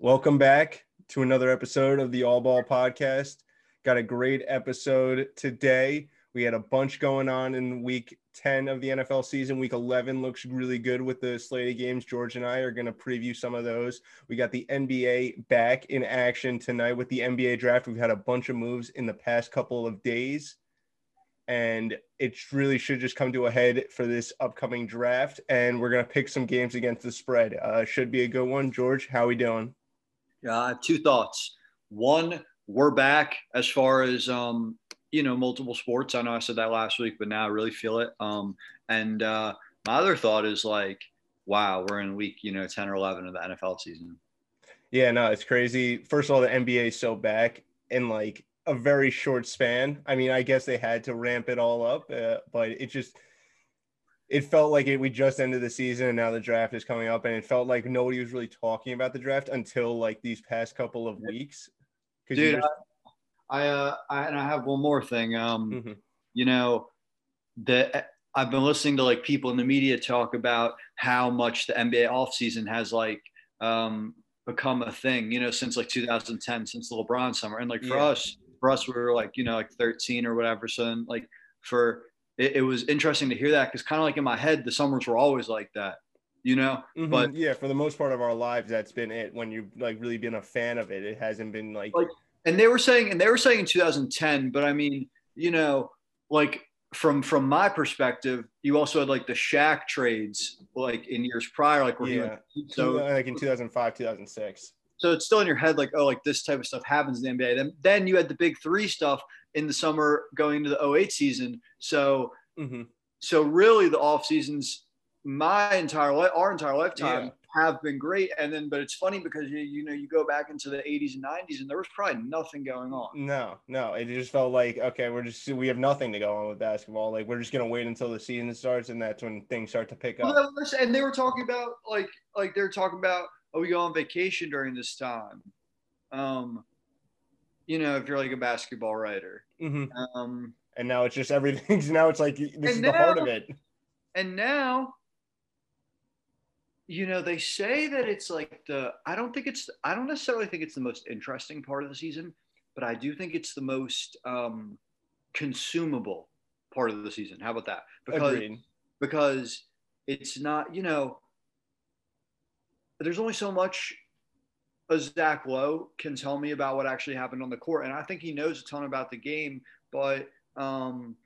Welcome back to another episode of the All Ball Podcast. Got a great episode today. We had a bunch going on in week 10 of the NFL season. Week 11 looks really good with the slate of games. George and I are going to preview some of those. We got the NBA back in action tonight with the NBA draft. We've had a bunch of moves in the past couple of days, and it really should just come to a head for this upcoming draft. And we're going to pick some games against the spread. Uh, should be a good one. George, how are we doing? Yeah, I have two thoughts. One, we're back as far as um, you know, multiple sports. I know I said that last week, but now I really feel it. Um, and uh, my other thought is like, wow, we're in week, you know, 10 or 11 of the NFL season. Yeah, no, it's crazy. First of all, the NBA is so back in like a very short span. I mean, I guess they had to ramp it all up, uh, but it just it felt like it, we just ended the season and now the draft is coming up and it felt like nobody was really talking about the draft until like these past couple of weeks dude I, uh, I and i have one more thing um mm-hmm. you know the i've been listening to like people in the media talk about how much the nba offseason has like um become a thing you know since like 2010 since the lebron summer and like for yeah. us for us we were like you know like 13 or whatever so then, like for it, it was interesting to hear that because kind of like in my head, the summers were always like that, you know. Mm-hmm. But yeah, for the most part of our lives, that's been it. When you've like really been a fan of it, it hasn't been like like. And they were saying, and they were saying in 2010, but I mean, you know, like from from my perspective, you also had like the Shaq trades, like in years prior, like where yeah, so like in 2005, 2006 so it's still in your head like oh like this type of stuff happens in the nba then then you had the big three stuff in the summer going into the 08 season so mm-hmm. so really the off seasons my entire life our entire lifetime yeah. have been great and then but it's funny because you, you know you go back into the 80s and 90s and there was probably nothing going on no no it just felt like okay we're just we have nothing to go on with basketball like we're just gonna wait until the season starts and that's when things start to pick up well, and they were talking about like like they're talking about oh, we go on vacation during this time. Um, you know, if you're like a basketball writer. Mm-hmm. Um, and now it's just everything. Now it's like this is now, the heart of it. And now, you know, they say that it's like the. I don't think it's. I don't necessarily think it's the most interesting part of the season, but I do think it's the most um, consumable part of the season. How about that? Because Agreed. because it's not. You know, there's only so much a Zach Lowe can tell me about what actually happened on the court, and I think he knows a ton about the game. But um,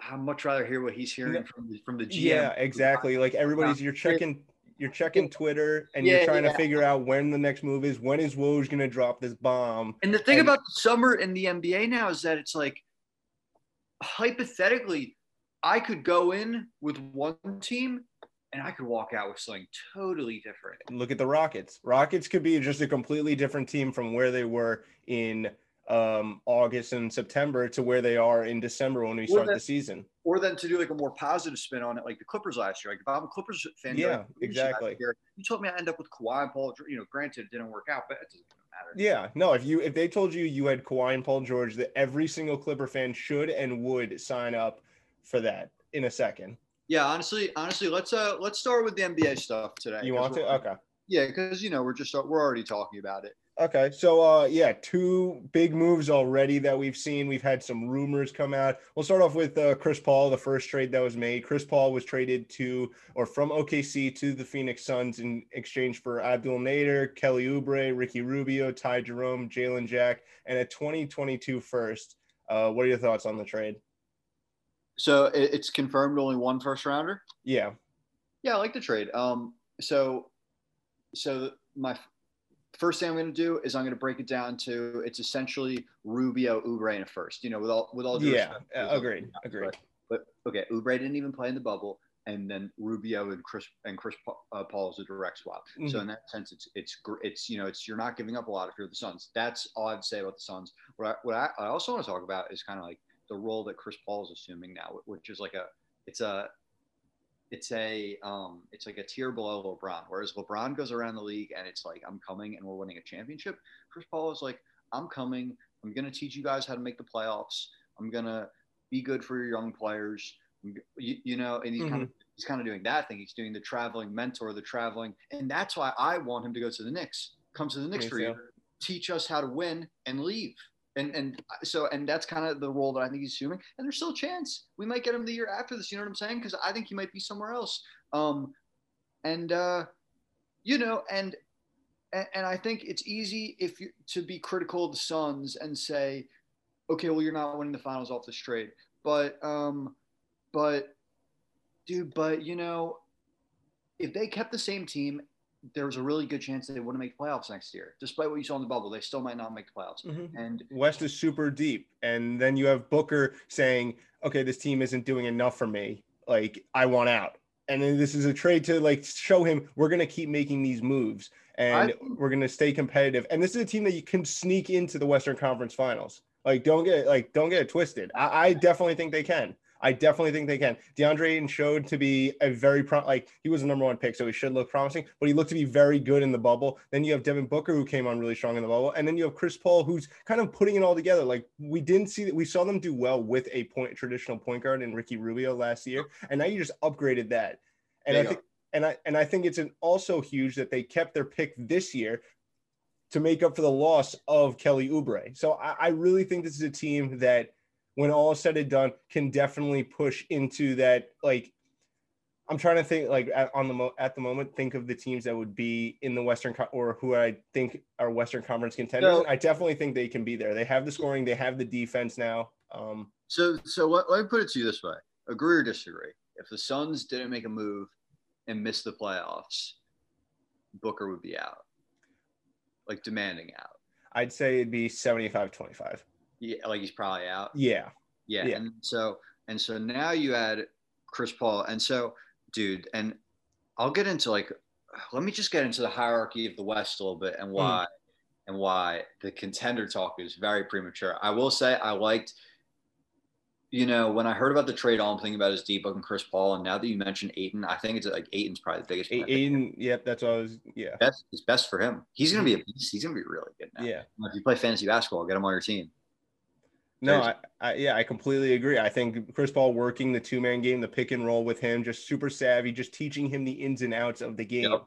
I'd much rather hear what he's hearing from the, from the GM. Yeah, exactly. Like everybody's, you're checking, you're checking Twitter, and yeah, you're trying yeah. to figure out when the next move is. When is Woj going to drop this bomb? And the thing and, about the summer in the NBA now is that it's like, hypothetically, I could go in with one team and I could walk out with something totally different. Look at the Rockets. Rockets could be just a completely different team from where they were in um, August and September to where they are in December when we start then, the season. Or then to do like a more positive spin on it, like the Clippers last year. Like if I'm a Clippers fan, yeah, exactly. Year, you told me I end up with Kawhi and Paul. George. You know, granted, it didn't work out, but it doesn't matter. Yeah, no. If you if they told you you had Kawhi and Paul George, that every single Clipper fan should and would sign up for that in a second yeah, honestly, honestly, let's uh let's start with the NBA stuff today. You want to? Okay. Yeah, because you know we're just we're already talking about it. Okay, so uh, yeah, two big moves already that we've seen. We've had some rumors come out. We'll start off with uh, Chris Paul, the first trade that was made. Chris Paul was traded to or from OKC to the Phoenix Suns in exchange for Abdel Nader, Kelly Oubre, Ricky Rubio, Ty Jerome, Jalen Lecque, and a 2022 first. Uh, what are your thoughts on the trade? So it's confirmed only one first rounder. Yeah. Yeah, I like the trade. Um, so, so my first thing I'm going to do is I'm going to break it down to it's essentially Rubio, Oubre, and a first. You know, with all with all due yeah, respect, agreed, agreed. But, but okay, Oubre didn't even play in the bubble, and then Rubio and Chris and Chris uh, Paul is a direct swap. Mm-hmm. So in that sense, it's it's it's you know it's you're not giving up a lot if you're the Suns. That's all I'd say about the Suns. What I, what I, I also want to talk about is kind of like the role that Chris Paul is assuming now, which is like a it's a it's a um, it's like a tier below LeBron. Whereas LeBron goes around the league and it's like I'm coming and we're winning a championship. Chris Paul is like I'm coming. I'm gonna teach you guys how to make the playoffs. I'm gonna be good for your young players. You, you know, and he's mm-hmm. kind of he's kind of doing that thing. He's doing the traveling mentor, the traveling, and that's why I want him to go to the Knicks come to the Knicks for you, teach us how to win, and leave. And and so and that's kind of the role that I think he's assuming. And there's still a chance we might get him the year after this. You know what I'm saying? Because I think he might be somewhere else. Um, and uh, you know, and and, I think it's easy if you to be critical of the Suns and say, okay, well you're not winning the finals off this trade, but um, but dude, but you know, if they kept the same team there's a really good chance they wouldn't make playoffs next year. Despite what you saw in the bubble, they still might not make the playoffs. Mm-hmm. And West is super deep. And then you have Booker saying, okay, this team isn't doing enough for me. Like, I want out. And then this is a trade to like show him we're going to keep making these moves and I, we're going to stay competitive. And this is a team that you can sneak into the Western Conference Finals. Like, don't get like don't get it twisted. I, I definitely think they can. I definitely think they can. DeAndre Ayton showed to be a very pro- like he was the number one pick, so he should look promising. But he looked to be very good in the bubble. Then you have Devin Booker who came on really strong in the bubble, and then you have Chris Paul who's kind of putting it all together. Like we didn't see that we saw them do well with a point traditional point guard in Ricky Rubio last year, and now you just upgraded that. And I think and I and I think it's an also huge that they kept their pick this year to make up for the loss of Kelly Oubre. So I, I really think this is a team that when all is said and done, can definitely push into that. Like, I'm trying to think, like at, on the mo- at the moment, think of the teams that would be in the Western Co- or who I think are Western Conference contenders. So, I definitely think they can be there. They have the scoring, they have the defense now. Um, so, so let, let me put it to you this way: agree or disagree. If the Suns didn't make a move and miss the playoffs, Booker would be out, like demanding out. I'd say it'd be 75 25. Yeah, like he's probably out. Yeah. yeah. Yeah. And so and so now you add Chris Paul. And so, dude, and I'll get into like let me just get into the hierarchy of the West a little bit and why mm. and why the contender talk is very premature. I will say I liked you know, when I heard about the trade, all I'm thinking about is D Book and Chris Paul. And now that you mentioned Ayton, I think it's like Ayton's probably the biggest. Ayton, yep, that's was. Yeah, best. It's best for him. He's gonna be a beast. He's gonna be really good now. Yeah. If you play fantasy basketball, get him on your team. No, I, I, yeah, I completely agree. I think Chris Paul working the two man game, the pick and roll with him, just super savvy, just teaching him the ins and outs of the game. Yep.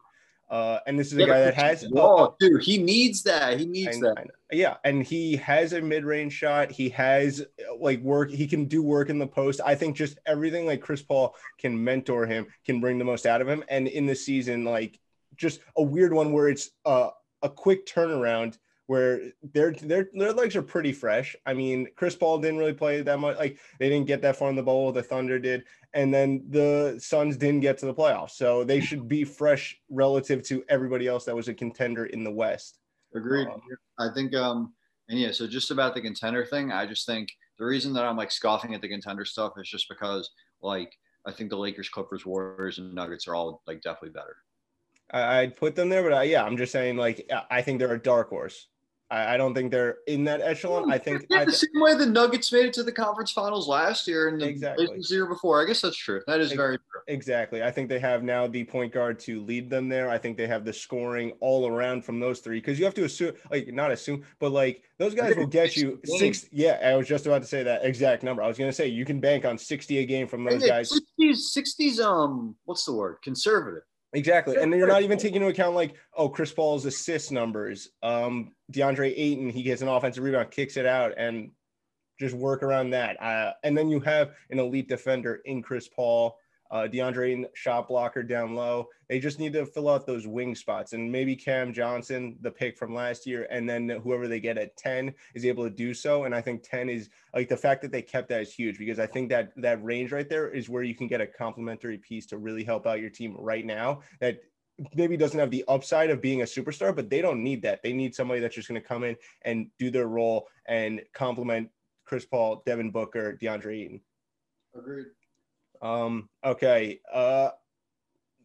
Uh, and this is a guy that has oh, dude, he needs that. He needs that. Yeah, and he has a mid-range shot. He has like work. He can do work in the post. I think just everything like Chris Paul can mentor him, can bring the most out of him. And in the season, like just a weird one where it's uh, a quick turnaround where their their their legs are pretty fresh. I mean, Chris Paul didn't really play that much. Like they didn't get that far in the bowl. The Thunder did, and then the Suns didn't get to the playoffs. So they should be fresh relative to everybody else that was a contender in the West. Agreed. Um, I think. um And yeah, so just about the contender thing, I just think the reason that I'm like scoffing at the contender stuff is just because like I think the Lakers, Clippers, Warriors, and Nuggets are all like definitely better. I'd put them there, but I, yeah, I'm just saying like I think they're a dark horse. I, I don't think they're in that echelon. I think yeah, I, the same way the Nuggets made it to the conference finals last year and the exactly. year before. I guess that's true. That is very true. Exactly. I think they have now the point guard to lead them there. I think they have the scoring all around from those three because you have to assume, like, not assume, but like those guys will get you six. Yeah, I was just about to say that exact number. I was going to say you can bank on 60 a game from those guys. 60s, 60s, um, what's the word? Conservative. Exactly. And then you're not even taking into account like, oh, Chris Paul's assist numbers. Um, DeAndre Ayton, he gets an offensive rebound, kicks it out, and just work around that. Uh, and then you have an elite defender in Chris Paul uh, DeAndre shot blocker down low. They just need to fill out those wing spots, and maybe Cam Johnson, the pick from last year, and then whoever they get at ten is able to do so. And I think ten is like the fact that they kept that is huge because I think that that range right there is where you can get a complementary piece to really help out your team right now. That maybe doesn't have the upside of being a superstar, but they don't need that. They need somebody that's just going to come in and do their role and complement Chris Paul, Devin Booker, DeAndre Ayton. Agreed. Um, okay. Uh,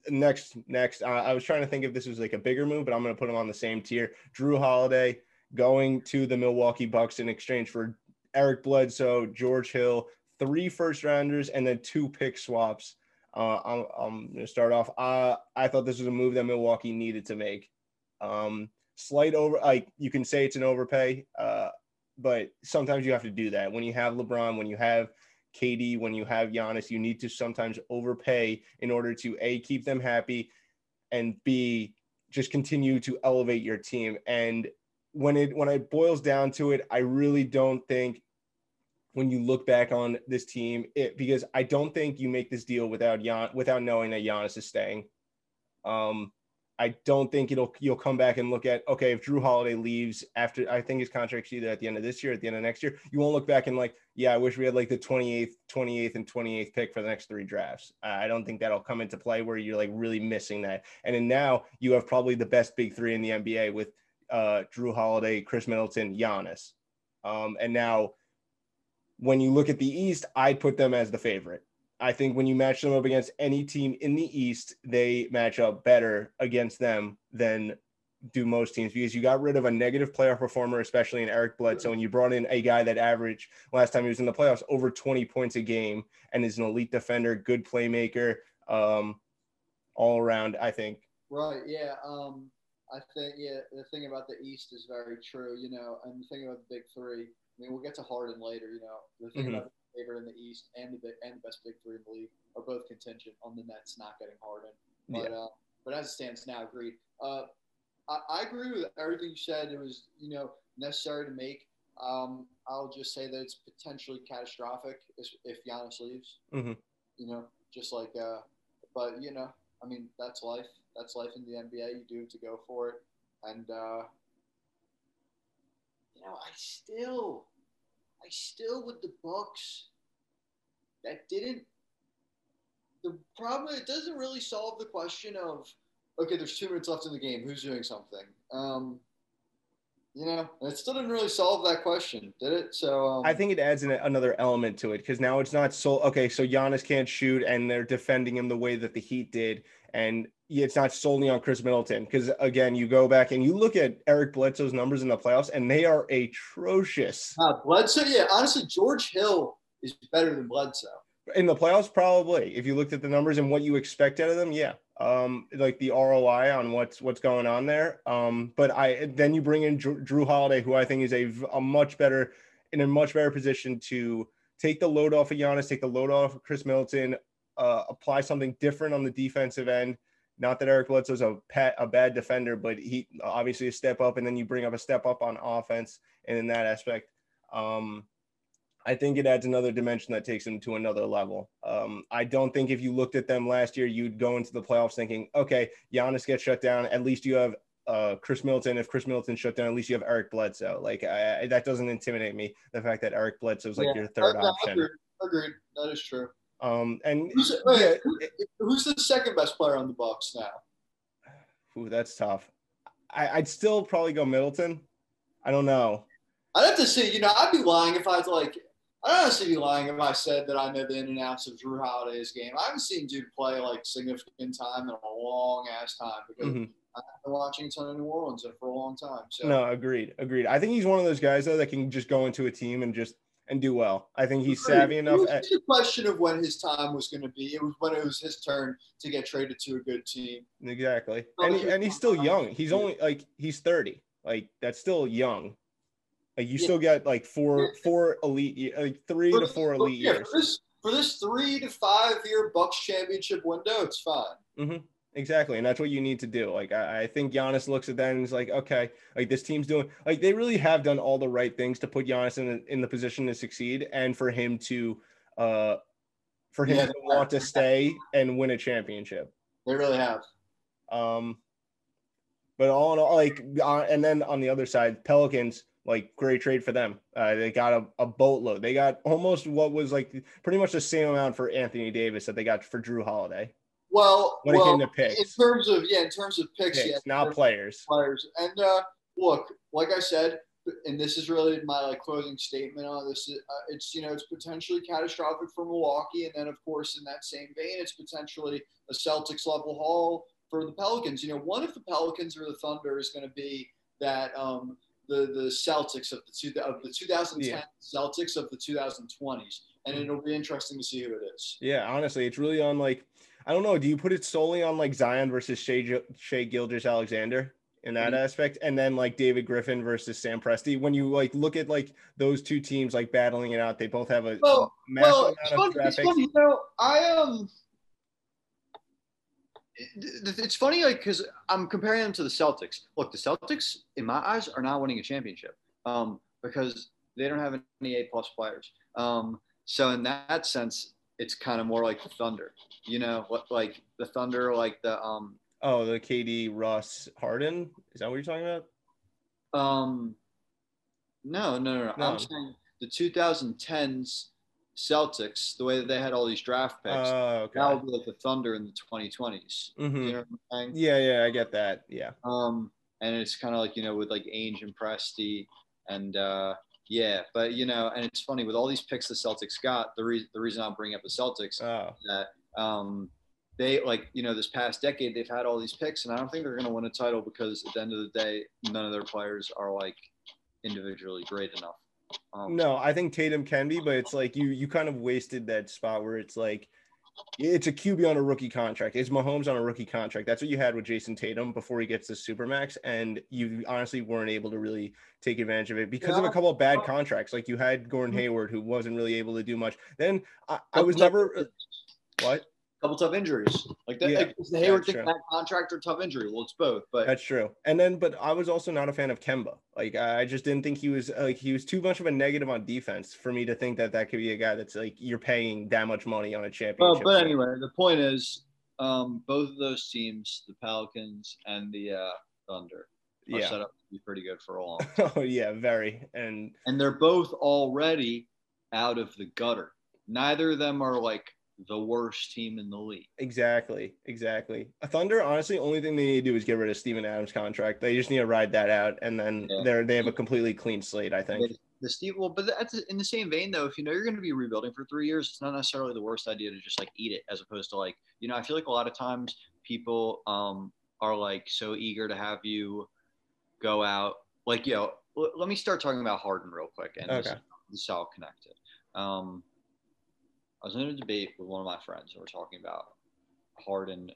next, next. Uh, I was trying to think if this was like a bigger move, but I'm going to put them on the same tier. Jrue Holiday going to the Milwaukee Bucks in exchange for Eric Bledsoe, George Hill, three first rounders, and then two pick swaps. Uh, I'm, I'm going to start off. Uh, I thought this was a move that Milwaukee needed to make. Um, slight over, like you can say it's an overpay, uh, but sometimes you have to do that when you have LeBron, when you have KD, when you have Giannis, you need to sometimes overpay in order to A, keep them happy, and B, just continue to elevate your team. And when it when it boils down to it, I really don't think when you look back on this team, it because I don't think you make this deal without Jan without knowing that Giannis is staying. Um, I don't think it'll you'll come back and look at okay if Jrue Holiday leaves after I think his contract's either at the end of this year at the end of next year you won't look back and like yeah I wish we had like the 28th 28th and 28th pick for the next three drafts. I don't think that'll come into play where you're like really missing that. And then now you have probably the best big three in the NBA with uh, Jrue Holiday Khris Middleton Giannis. Um, and now when you look at the East I'd put them as the favorite I think when you match them up against any team in the East, they match up better against them than do most teams because you got rid of a negative playoff performer, especially in Eric Bledsoe, and you brought in a guy that averaged last time he was in the playoffs over 20 points a game and is an elite defender, good playmaker, um, all around. I think. Right. Yeah. Um, I think yeah. The thing about the East is very true. You know, and the thing about the Big Three. I mean, we'll get to Harden later. You know, the thing mm-hmm. about favorite in the East and the and the best big three in the league are both contingent on the Nets not getting Harden. But yeah. uh, but as it stands now, agreed. Uh, I, I, agree with everything you said. It was you know necessary to make. Um, I'll just say that it's potentially catastrophic if Giannis leaves. Mm-hmm. You know, just like uh, but you know, I mean that's life. That's life in the NBA. You do have to go for it, and uh, you know, I still I still with the books That didn't. The problem it doesn't really solve the question of okay, there's two minutes left in the game. Who's doing something? Um, you know, it still didn't really solve that question, did it? So um, I think it adds an, another element to it because now it's not so okay. So Giannis can't shoot, and they're defending him the way that the Heat did, and it's not solely on Khris Middleton because again, you go back and you look at Eric Bledsoe's numbers in the playoffs, and they are atrocious. Uh, Bledsoe, yeah, honestly, George Hill is better than Bledsoe in the playoffs. Probably, if you looked at the numbers and what you expect out of them, yeah, um, like the ROI on what's what's going on there. Um, but I then you bring in Jrue, Holiday, who I think is a, a much better in a much better position to take the load off of Giannis, take the load off of Khris Middleton, uh, apply something different on the defensive end not that Eric Bledsoe's a pet, a bad defender, but he obviously a step up, and then you bring up a step up on offense, and in that aspect, um, I think it adds another dimension that takes them to another level. Um, I don't think if you looked at them last year, you'd go into the playoffs thinking, okay, Giannis gets shut down. At least you have uh, Khris Middleton. If Khris Middleton shut down, at least you have Eric Bledsoe. Like I, that doesn't intimidate me. The fact that Eric Bledsoe is like yeah, your third option. Agreed. agreed. That is true. Um, and who's, wait, yeah, who's the second best player on the Bucks now? Ooh, that's tough. I, would still probably go Middleton. I don't know. I'd have to see. You know, I'd be lying if I was like. I'd honestly be lying if I said that I know the in and outs of Jrue Holiday's game. I haven't seen dude play like significant time in a long ass time because mm-hmm. I've been watching a ton of New Orleans for a long time. So no, agreed, agreed. I think he's one of those guys though that can just go into a team and just and do well. I think he's savvy enough. It was the question of when his time was going to be. It was when it was his turn to get traded to a good team. Exactly, and he, and he's still young. He's only like he's thirty. Like that's still young. Like you yeah. still got like four four elite like three for to four elite yeah, years. For this, for this three to five year Bucks championship window, it's fine. Mm-hmm. Exactly. And that's what you need to do. Like, I, I, think Giannis looks at that and is like, okay, like this team's doing, like, they really have done all the right things to put Giannis in, the, in the position to succeed and for him to, uh, for him yeah, to want to stay and win a championship. They really have. Um, but all in all, like, uh, and then on the other side, Pelicans, like, great trade for them. Uh, they got a, a boatload. They got almost what was like pretty much the same amount for Anthony Davis that they got for Jrue Holiday. Well, when well, it came to picks, in terms of yeah, in terms of picks, picks yeah, not players. Players, and uh, look, like I said, and this is really my like closing statement on this. Uh, it's you know it's potentially catastrophic for Milwaukee, and then of course in that same vein, it's potentially a Celtics level haul for the Pelicans. You know, one of the Pelicans or the Thunder is going to be that um, the the Celtics of the two of the 2010 yeah. Celtics of the 2020s, and mm-hmm. it'll be interesting to see who it is. Yeah, honestly, it's really on like I don't know. Do you put it solely on like Zion versus Shai, Shai Gilgeous-Alexander in that mm-hmm. aspect, and then like David Griffin versus Sam Presti? When you like look at like those two teams like battling it out, they both have a well, massive well, amount of traffic. You know, I um, it's funny like because I'm comparing them to the Celtics. Look, the Celtics, in my eyes, are not winning a championship um, because they don't have any A plus players. Um, so in that sense, it's kind of more like the Thunder. You know, what like the Thunder, like the um. Oh, the KD, Russ, Harden. Is that what you're talking about? Um, no, no, no, no. no. I'm saying the 2010s Celtics, the way that they had all these draft picks, uh, okay. that would be like the Thunder in the 2020s. Mm-hmm. You know yeah, yeah, I get that. Yeah. Um, and it's kind of like you know with like Ainge and Presti, and uh, yeah, but you know, and it's funny with all these picks the Celtics got. The reason the reason I'm bringing up the Celtics oh. that um, they like you know this past decade they've had all these picks, and I don't think they're going to win a title because at the end of the day, none of their players are like individually great enough. Um, no, I think Tatum can be, but it's like you you kind of wasted that spot where it's like it's a QB on a rookie contract. It's Mahomes on a rookie contract. That's what you had with Jayson Tatum before he gets the supermax, and you honestly weren't able to really take advantage of it because yeah. of a couple of bad contracts. Like you had Gordon. Hayward, who wasn't really able to do much. Then I, I was never what couple tough injuries. Like that, yeah, like, the Hayward thing, that contract or tough injury. Well, it's both, but that's true. And then, but I was also not a fan of Kemba. Like I just didn't think he was like he was too much of a negative on defense for me to think that that could be a guy that's like you're paying that much money on a championship. Well, but anyway, the point is, um, both of those teams, the Pelicans and the uh, Thunder, are yeah. set up to be pretty good for a long. oh yeah, very. And and they're both already out of the gutter. Neither of them are like the worst team in the league. Exactly, exactly. A Thunder, honestly, only thing they need to do is get rid of Steven Adams' contract. They just need to ride that out, and then yeah. they're they have a completely clean slate. I think. The Steve, well, but that's in the same vein though. If you know you're going to be rebuilding for three years, it's not necessarily the worst idea to just like eat it, as opposed to like you know. I feel like a lot of times people um are like so eager to have you go out. Like, yo, know, let me start talking about Harden real quick, and okay. this, this is all connected. Um, I was in a debate with one of my friends, and we're talking about Harden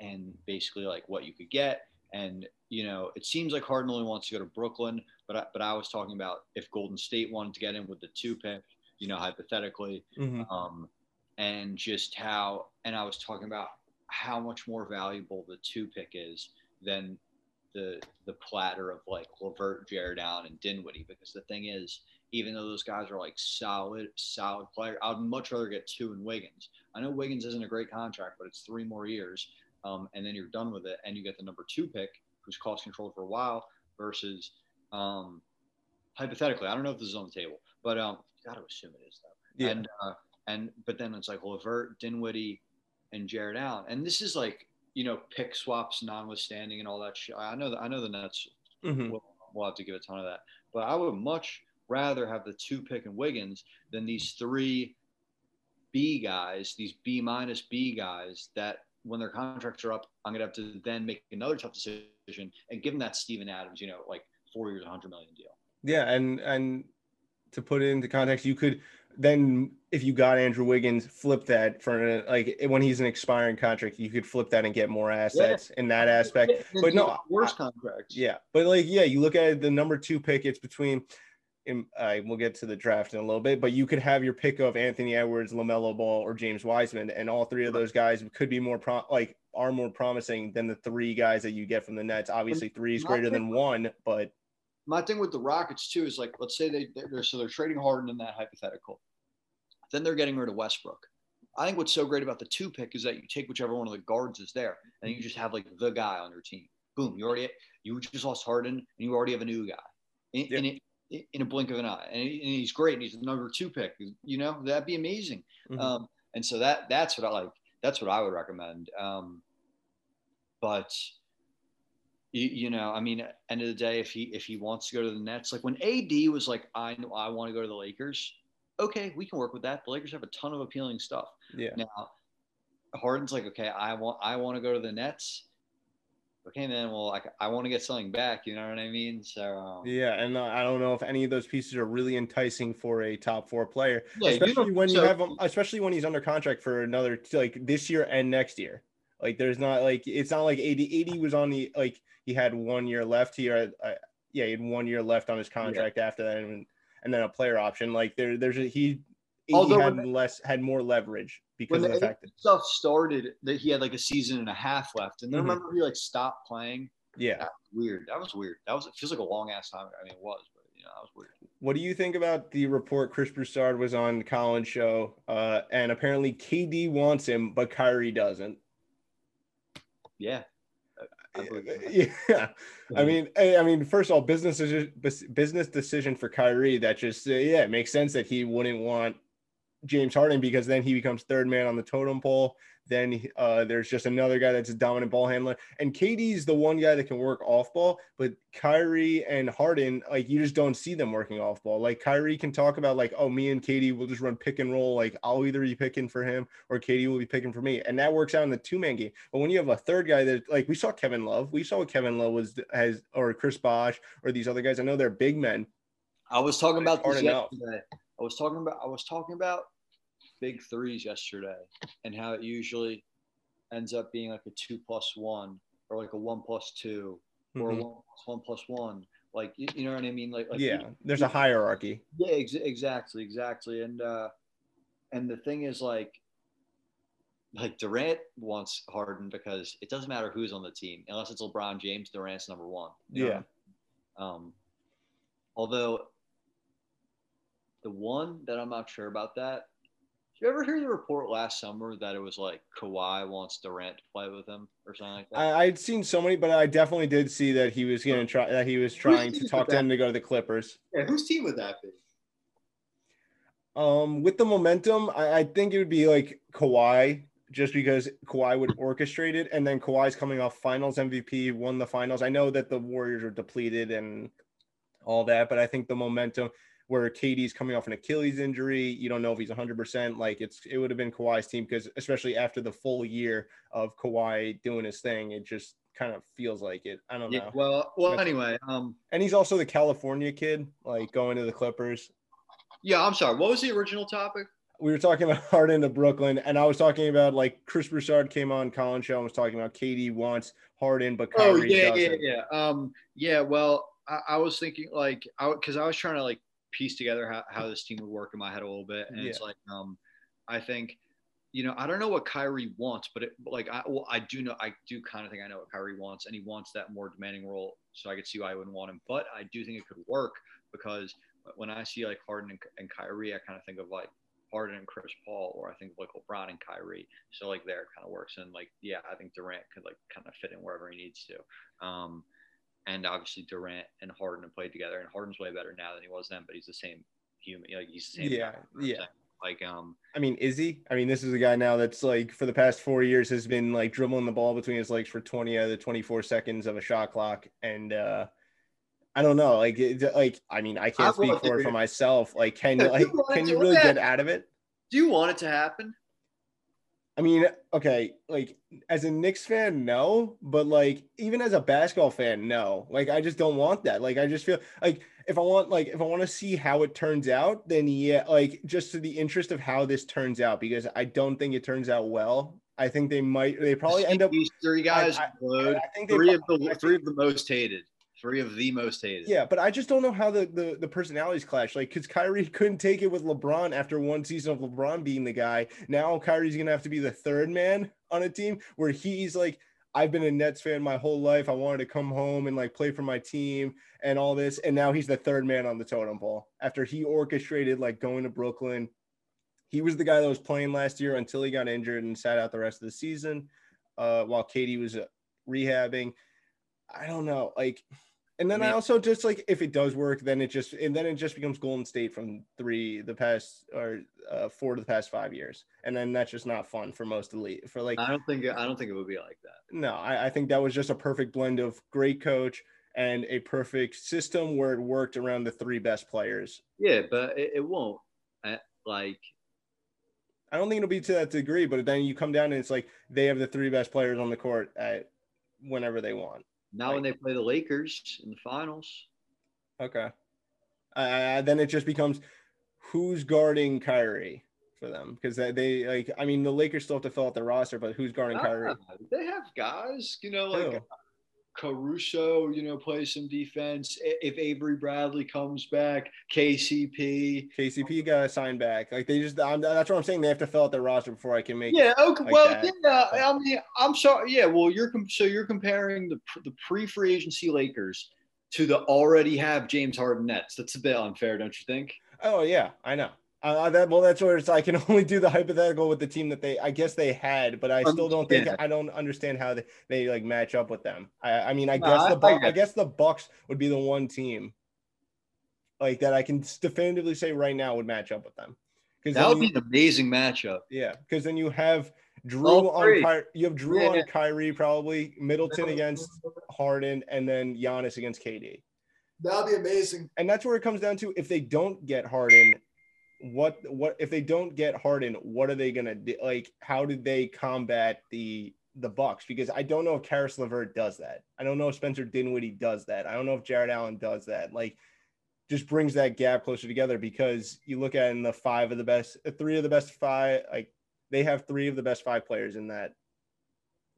and basically like what you could get. And you know, it seems like Harden only wants to go to Brooklyn, but I, but I was talking about if Golden State wanted to get him with the two pick, you know, hypothetically, mm-hmm. um, and just how. And I was talking about how much more valuable the two pick is than the the platter of like LeVert, Jarrett Allen, and Dinwiddie. Because the thing is, even though those guys are like solid, solid player. I'd much rather get two in Wiggins. I know Wiggins isn't a great contract, but it's three more years, um, and then you're done with it, and you get the number two pick, who's cost controlled for a while, versus um, hypothetically, I don't know if this is on the table, but um, got to assume it is though. Yeah. And uh, and but then it's like LeVert, Dinwiddie, and Jarrett Allen, and this is like you know pick swaps notwithstanding and all that shit. I know that I know the Nets mm-hmm. will, will have to give a ton of that, but I would much rather have the two pick and Wiggins than these three B guys, these B minus B guys that when their contracts are up, I'm gonna have to then make another tough decision and give them that Steven Adams, you know, like four years, 100 million deal. Yeah, and and to put it into context, you could then if you got Andrew Wiggins, flip that for like when he's an expiring contract, you could flip that and get more assets yeah. in that aspect. But no, worse contracts. Yeah, but like yeah, you look at the number two pick, it's between in, uh, we'll get to the draft in a little bit, but you could have your pick of Anthony Edwards, LaMelo Ball, or James Wiseman, and all three of those guys could be more pro- like are more promising than the three guys that you get from the Nets. Obviously, three is greater than one, but my thing with the Rockets too is like, let's say they they're so they're trading Harden in that hypothetical, then they're getting rid of Westbrook. I think what's so great about the two pick is that you take whichever one of the guards is there, and you just have like the guy on your team. Boom, you already you just lost Harden, and you already have a new guy. And, yeah. and it, in a blink of an eye. And, he, and he's great. And he's the number two pick. You know, that'd be amazing. Mm-hmm. Um, and so that that's what I like. That's what I would recommend. Um, but you, you, know, I mean, end of the day, if he if he wants to go to the Nets, like when AD was like, I know I want to go to the Lakers. Okay, we can work with that. The Lakers have a ton of appealing stuff. Yeah. Now, Harden's like, okay, I want I want to go to the Nets okay, man, well, I, I want to get something back. You know what I mean? So um, yeah, and uh, I don't know if any of those pieces are really enticing for a top four player, yeah, especially you when you have him, especially when he's under contract for another like this year and next year. Like, there's not like it's not like 80 80 was on the like he had one year left here. Uh, yeah, he had one year left on his contract yeah. after that, and and then a player option. Like there, there's a he Although had less had more leverage because of the fact that stuff started that he had like a season and a half left, and then mm-hmm. remember he like stopped playing. Yeah, that weird. That was weird. That was it feels like a long ass time. I mean, it was, but you know, that was weird. What do you think about the report Chris Broussard was on Colin's show, uh, and apparently KD wants him, but Kyrie doesn't? Yeah, yeah, I mean, I mean, first of all, business business decision for Kyrie. That just yeah, it makes sense that he wouldn't want James Harden because then he becomes third man on the totem pole. Then uh, there's just another guy that's a dominant ball handler. And KD's the one guy that can work off ball, but Kyrie and Harden, like you just don't see them working off ball. Like Kyrie can talk about like, oh, me and KD will just run pick and roll. Like I'll either be picking for him or KD will be picking for me, and that works out in the two man game. But when you have a third guy that like we saw Kevin Love, we saw what Kevin Love was has or Chris Bosh or these other guys. I know they're big men. I was talking about this yesterday. I was talking about I was talking about big threes yesterday and how it usually ends up being like a two plus one or like a one plus 2 or mm-hmm. a one plus one plus one. Like you, you know what I mean? Like, like yeah, there's a hierarchy. Yeah, ex- exactly, exactly. And uh, and the thing is like like Durant wants Harden because it doesn't matter who's on the team unless it's LeBron James. Durant's number one. Yeah. Um, although the one that I'm not sure about that did you ever hear the report last summer that it was like Kawhi wants Durant to play with him or something like that? I, would seen so many, but I definitely did see that he was going to try that he was trying to talk to him to go to the Clippers. Yeah, whose team would that be? Um, with the momentum, I, I think it would be like Kawhi, just because Kawhi would orchestrate it, and then Kawhi's coming off Finals MVP, won the Finals. I know that the Warriors are depleted and all that, but I think the momentum where KD's coming off an Achilles injury. You don't know if he's 100%. Like it's it would have been Kawhi's team because especially after the full year of Kawhi doing his thing, it just kind of feels like it. I don't know. Yeah, well, well, anyway, um, and he's also the California kid, like going to the Clippers. Yeah, I'm sorry. What was the original topic? We were talking about Harden to Brooklyn, and I was talking about like Chris Broussard came on Colin Show and was talking about KD wants Harden, but oh, Kyrie oh yeah, doesn't. yeah, yeah, um, yeah. Well, I, I was thinking like, I because I was trying to like piece together how, how this team would work in my head a little bit. And yeah. it's like, um, I think, you know, I don't know what Kyrie wants, but it, like, I, well, I do know, I do kind of think I know what Kyrie wants, and he wants that more demanding role. So I could see why I wouldn't want him, but I do think it could work because when I see like Harden and, and Kyrie, I kind of think of like Harden and Chris Paul, or I think like LeBron and Kyrie. So like there kind of works. And like, yeah, I think Durant could like kind of fit in wherever he needs to. Um, and obviously Durant and Harden have played together, and Harden's way better now than he was then, but he's the same human, like he's the same. Yeah, guy, yeah. Like, um, I mean, is he? I mean, this is a guy now that's like for the past four years has been like dribbling the ball between his legs for 20 out of the 24 seconds of a shot clock. And, uh, I don't know. Like, it, like, I mean, I can't I speak for it for myself. Like, can, like, can you really get out of it? Do you want it to happen? I mean, okay, like as a Knicks fan, no, but like even as a basketball fan, no. Like I just don't want that. Like I just feel like if I want like if I want to see how it turns out, then yeah, like just to the interest of how this turns out because I don't think it turns out well. I think they might they probably end up these three guys I, I, I think three of the three of the most hated three of the most hated. Yeah, but I just don't know how the the, the personalities clash. Like, because Kyrie couldn't take it with LeBron after one season of LeBron being the guy. Now Kyrie's gonna have to be the third man on a team where he's like, I've been a Nets fan my whole life. I wanted to come home and like play for my team and all this. And now he's the third man on the totem pole after he orchestrated like going to Brooklyn. He was the guy that was playing last year until he got injured and sat out the rest of the season uh, while KD was uh, rehabbing. I don't know. Like, and then I, mean, I, also just like if it does work, then it just and then it just becomes Golden State from three the past or uh, four to the past five years, and then that's just not fun for most elite. For like, I don't think I don't think it would be like that. No, I, I think that was just a perfect blend of great coach and a perfect system where it worked around the three best players. Yeah, but it, it won't. I, like, I don't think it'll be to that degree, but then you come down and it's like they have the three best players on the court at whenever they want. Now, when they play the Lakers in the finals. Okay. Uh, then it just becomes who's guarding Kyrie for them because they, they, like I mean the Lakers still have to fill out their roster, but who's guarding ah, Kyrie? They have guys, you know, like Caruso, you know, play some defense. If Avery Bradley comes back, KCP. KCP got to sign back. Like they just, I'm, that's what I'm saying. They have to fill out their roster before I can make. Yeah. Okay. Like well, that. yeah. Uh, I mean, I'm sorry. Yeah. Well, you're so you're comparing the the pre free agency Lakers to the already have James Harden Nets. That's a bit unfair, don't you think? Oh yeah, I know. Uh, that well, that's where it's. I can only do the hypothetical with the team that they, I guess they had, but I still don't think I don't understand how they, they like match up with them. I, I mean, I guess the I, I guess the Bucks would be the one team like that I can definitively say right now would match up with them. Because that would you, be an amazing matchup. Yeah, because then you have Jrue on Ky- you have Jrue yeah. on Kyrie probably Middleton against Harden and then Giannis against KD. That'd be amazing. And that's where it comes down to if they don't get Harden, what what if they don't get Harden, what are they gonna do? Like, how did they combat the the Bucks? Because I don't know if Caris LeVert does that. I don't know if Spencer Dinwiddie does that. I don't know if Jarrett Allen does that. Like, just brings that gap closer together because you look at in the five of the best, three of the best five, like they have three of the best five players in that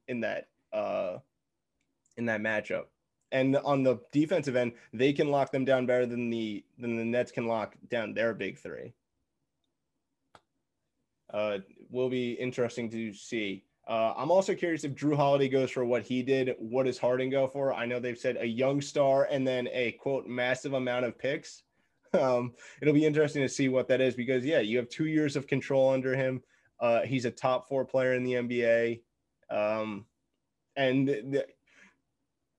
in that uh in that matchup. And on the defensive end, they can lock them down better than the than the Nets can lock down their big three uh, will be interesting to see. Uh, I'm also curious if Jrue Holiday goes for what he did. What does Harden go for? I know they've said a young star and then a quote massive amount of picks. Um, it'll be interesting to see what that is because yeah, you have two years of control under him. Uh, he's a top four player in the NBA, um, and the,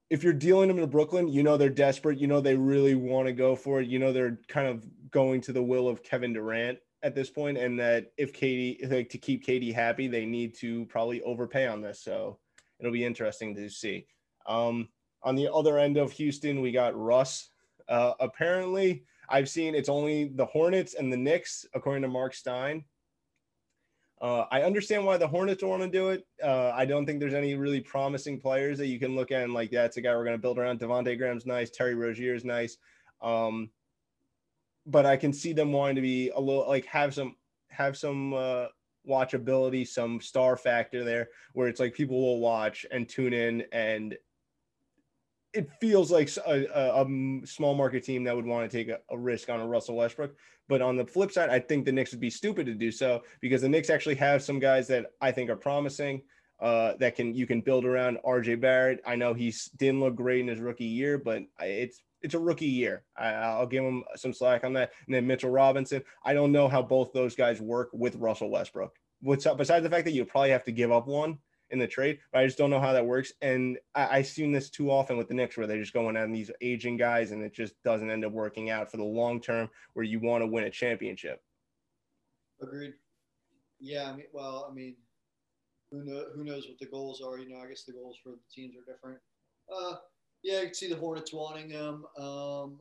if you're dealing them to Brooklyn, you know they're desperate. You know they really want to go for it. You know they're kind of going to the will of Kevin Durant at this point, and that if KD, like to keep KD happy, they need to probably overpay on this. So it'll be interesting to see. Um, on the other end of Houston, we got Russ. Uh, apparently, I've seen it's only the Hornets and the Knicks, according to Marc Stein. Uh, I understand why the Hornets don't want to do it. Uh, I don't think there's any really promising players that you can look at and like that's a guy we're going to build around. Devonte Graham's nice. Terry Rozier's nice. Um, but I can see them wanting to be a little like have some have some uh, watchability, some star factor there, where it's like people will watch and tune in, and it feels like a, a, a small market team that would want to take a, a, risk on a Russell Westbrook. But on the flip side, I think the Knicks would be stupid to do so because the Knicks actually have some guys that I think are promising. Uh, that can you can build around RJ Barrett. I know he didn't look great in his rookie year, but it's it's a rookie year. I, will give him some slack on that. And then Mitchell Robinson. I don't know how both those guys work with Russell Westbrook. What's up? Besides the fact that you probably have to give up one in the trade, but I just don't know how that works. And I, have seen this too often with the Knicks where they're just going on these aging guys, and it just doesn't end up working out for the long term where you want to win a championship. Agreed. Yeah. I mean, well, I mean, who know, who knows what the goals are? You know, I guess the goals for the teams are different. Uh, yeah, you can see the Hornets wanting him. Um,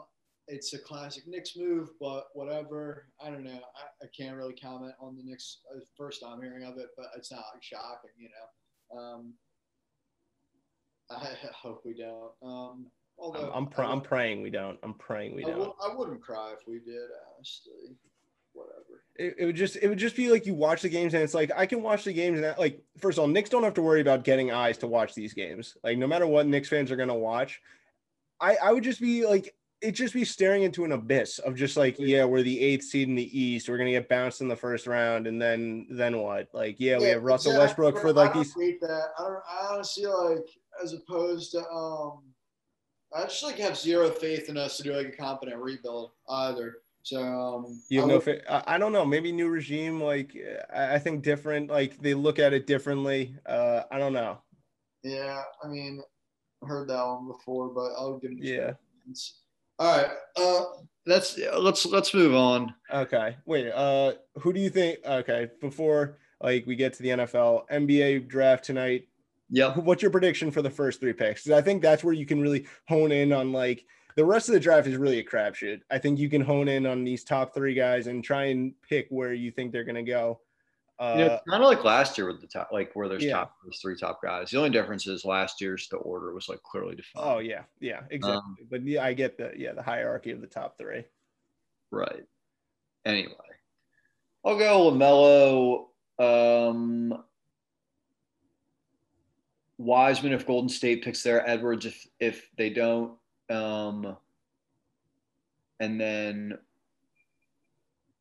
it's a classic Knicks move, but whatever. I don't know. I, I can't really comment on the Knicks. Uh, first time hearing of it, but it's not like shocking, you know. Um, I hope we don't. Um, although I'm, I'm, pr- I'm praying we don't. I'm praying we I don't. W- I wouldn't cry if we did, honestly whatever. It, it, would just it would just be like you watch the games and it's like I can watch the games and that, like first of all, Knicks don't have to worry about getting eyes to watch these games. Like no matter what Knicks fans are gonna watch, I I would just be like it just be staring into an abyss of just like yeah we're the eighth seed in the East we're gonna get bounced in the first round and then then what like yeah, yeah we have Russell exactly. Westbrook for like these. Hate that. I don't. I honestly like as opposed to um. I just like have zero faith in us to do like a competent rebuild either. So um, you know, would, I, I don't know, maybe new regime, like I think different, like they look at it differently. Uh, I don't know. Yeah, I mean, heard that one before, but I'll give it. Yeah. All right. Uh, let's let's let's move on. Okay. Wait. Uh, who do you think? Okay, before like we get to the NFL NBA draft tonight. Yeah. What's your prediction for the first three picks? I think that's where you can really hone in on like the rest of the draft is really a crapshoot. I think you can hone in on these top three guys and try and pick where you think they're going to go. Uh, you know, kind of like last year with the top, like where there's yeah. top there's three top guys. The only difference is last year's the order was like clearly defined. Oh yeah, yeah, exactly. Um, but yeah, I get the yeah the hierarchy of the top three. Right. Anyway, I'll go Lamelo. Um, Wiseman if Golden State picks there, Edwards if if they don't, um, and then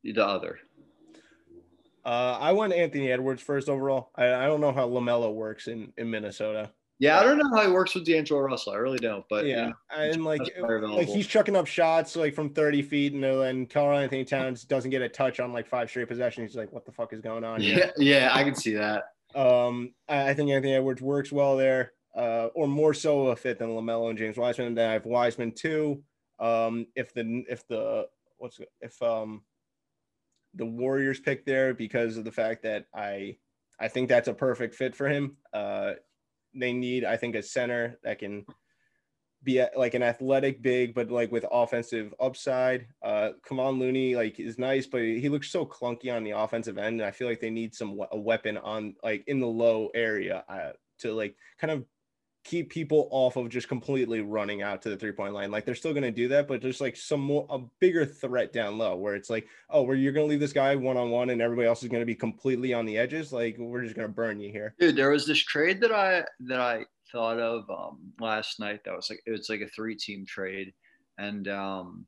the other. Uh, I went Anthony Edwards first overall. I, I don't know how Lamelo works in in Minnesota. Yeah, I don't know how he works with D'Angelo Russell. I really don't. But yeah, you know, and like like he's chucking up shots like from 30 feet, and then Karl Anthony Towns doesn't get a touch on like five straight possessions. He's like, what the fuck is going on? Here? yeah, yeah, I can see that. Um, I I think Anthony Edwards works well there, uh, or more so a fit than Lamelo and James Wiseman. And then I have Wiseman too. Um, if the if the what's if um the Warriors pick there because of the fact that I I think that's a perfect fit for him. Uh, they need I think a center that can be like an athletic big, but like with offensive upside. Uh, Kevon Looney like is nice, but he looks so clunky on the offensive end. And I feel like they need some a weapon on like in the low area uh, to like kind of keep people off of just completely running out to the three point line. Like they're still going to do that, but there's like some more a bigger threat down low where it's like, oh, where you're going to leave this guy one on one and everybody else is going to be completely on the edges. Like we're just going to burn you here. Dude, there was this trade that I that I thought of um, last night. That was like it was like a three team trade, and um,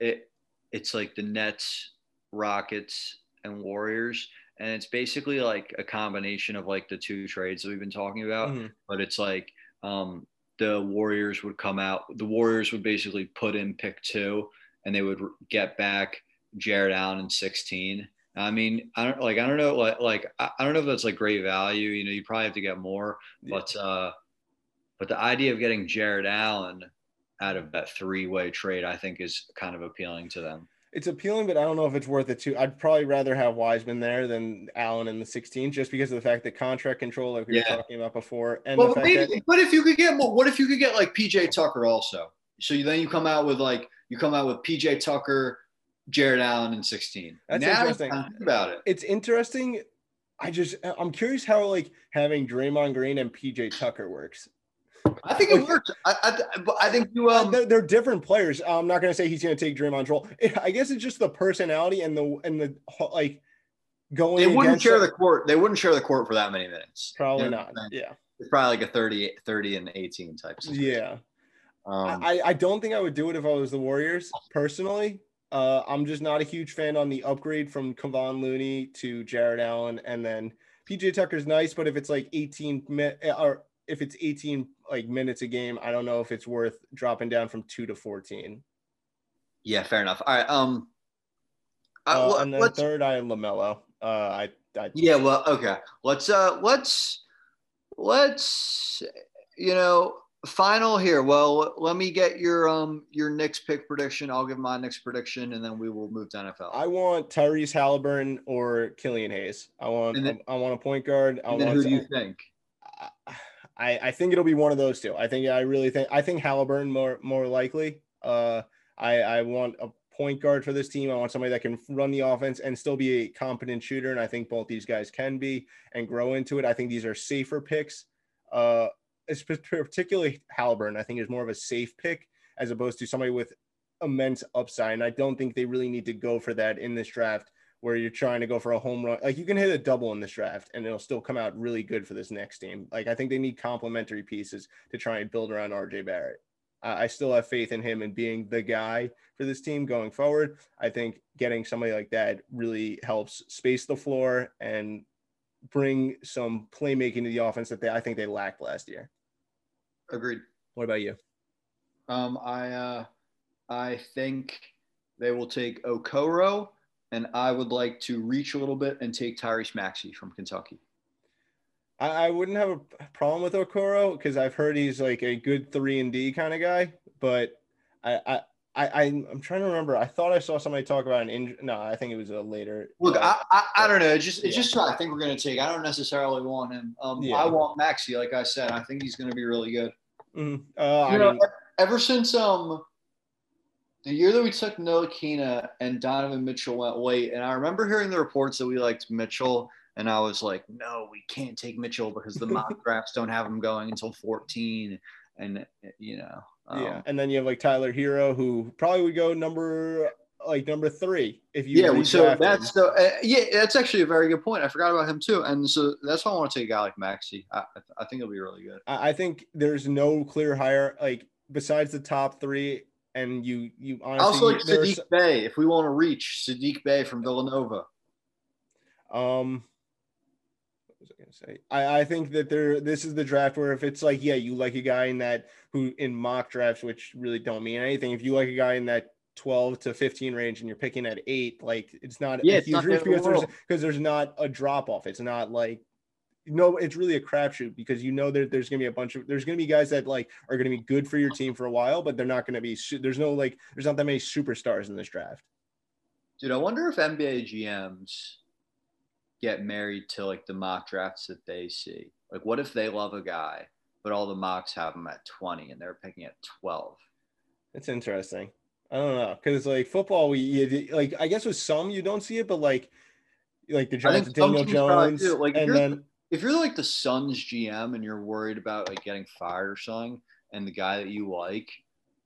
it it's like the Nets, Rockets, and Warriors, and it's basically like a combination of like the two trades that we've been talking about. Mhm. But it's like um, the Warriors would come out. The Warriors would basically put in pick two, and they would get back Jarrett Allen in sixteen. I mean, I don't like. I don't know. Like, like I don't know if that's like great value. You know, you probably have to get more. Yeah. But uh, but the idea of getting Jarrett Allen out of that three-way trade, I think, is kind of appealing to them. It's appealing, but I don't know if it's worth it too. I'd probably rather have Wiseman there than Allen in the 16, just because of the fact that contract control, like we Yeah. were talking about before, and Well, the but, fact maybe, that but if you could get more, what if you could get like PJ Tucker also? So you, then you come out with like you come out with PJ Tucker, Jarrett Allen, and 16. That's now interesting. about it. it's interesting. I just I'm curious how like having Draymond Green and PJ Tucker works. I think it works. I, I, I think you um. they're, they're different players. I'm not gonna say he's gonna take Draymond's role. I guess it's just the personality and the and the like going. They wouldn't share it. the court. They wouldn't share the court for that many minutes. Probably You know not. Yeah, It's probably like a 30, 30 and 18 type. situation. yeah. Um, I, I don't think I would do it if I was the Warriors personally. Uh, I'm just not a huge fan on the upgrade from Kevon Looney to Jarrett Allen, and then PJ Tucker's nice, but if it's like 18 mi- or if it's 18 like minutes a game, I don't know if it's worth dropping down from two to 14. yeah, fair enough. All right. Um. Uh, Uh, let- and then let's, third, I Lamelo. Uh, I, I yeah. Well. Okay. Let's. Uh. Let's. Let's. You know. Final here. Well, let me get your um your Knicks pick prediction. I'll give my Knicks prediction, and then we will move to NFL. I want Tyrese Halliburton or Killian Hayes. I want then- I, want a point guard. I and then want who do you think? I, I think it'll be one of those two. I think I really think I think Halliburton more more likely. Uh, I I want a point guard for this team. I want somebody that can run the offense and still be a competent shooter. And I think both these guys can be and grow into it. I think these are safer picks. Uh, it's particularly Halliburton. I think is more of a safe pick as opposed to somebody with immense upside. And I don't think they really need to go for that in this draft where you're trying to go for a home run. Like you can hit a double in this draft and it'll still come out really good for this next team. Like I think they need complementary pieces to try and build around RJ Barrett. I I still have faith in him and being the guy for this team going forward. I think getting somebody like that really helps space the floor and bring some playmaking to the offense that they I think they lacked last year. Agreed. What about you? Um, I uh, I think they will take Okoro, and I would like to reach a little bit and take Tyrese Maxey from Kentucky. I, I wouldn't have a problem with Okoro because I've heard he's like a good three and D kind of guy, but I, I I I'm I'm trying to remember. I thought I saw somebody talk about an injury. No, I think it was a later. Look, uh, I, I, I don't know. It's just it's Yeah. just who I think we're gonna take. I don't necessarily want him. Um, Yeah. I want Maxey. Like I said, I think he's gonna be really good. mhm. Uh, I You know, mean, ever since um the year that we took Ntilikina and Donovan Mitchell went late, and I remember hearing the reports that we liked Mitchell, and I was like, no, we can't take Mitchell because the mock drafts don't have him going until 14, and you know, um, yeah. And then you have like Tyler Herro, who probably would go number like number three. If you yeah, so that's him. the uh, yeah, that's actually a very good point. I forgot about him too, and so that's why I want to take a guy like Maxey. I, I- think he'll be really good. I I think there's no clear hire like besides the top three, and you you honestly also like Saddiq Bey. If we want to reach Saddiq Bey from Villanova, Um, what was I gonna say? I, I think that there. This is the draft where if it's like, yeah, you like a guy in that who in mock drafts, which really don't mean anything. If you like a guy in that twelve to fifteen range and you're picking at eight, like it's not Yeah, a it's huge not reach end the there's because there's not a drop off. It's not like. No, it's really a crapshoot because you know that there's gonna be a bunch of there's gonna be guys that like are gonna be good for your team for a while, but they're not gonna be. There's no like there's not that many superstars in this draft. dude, I wonder if NBA GMs get married to like the mock drafts that they see. Like, what if they love a guy, but all the mocks have him at twenty and they're picking at twelve? It's interesting. I don't know because like football, we you, like I guess with some you don't see it, but like like the Giants, Daniel Jones. Like, and then If you're like the Suns GM and you're worried about like getting fired or something, and the guy that you like,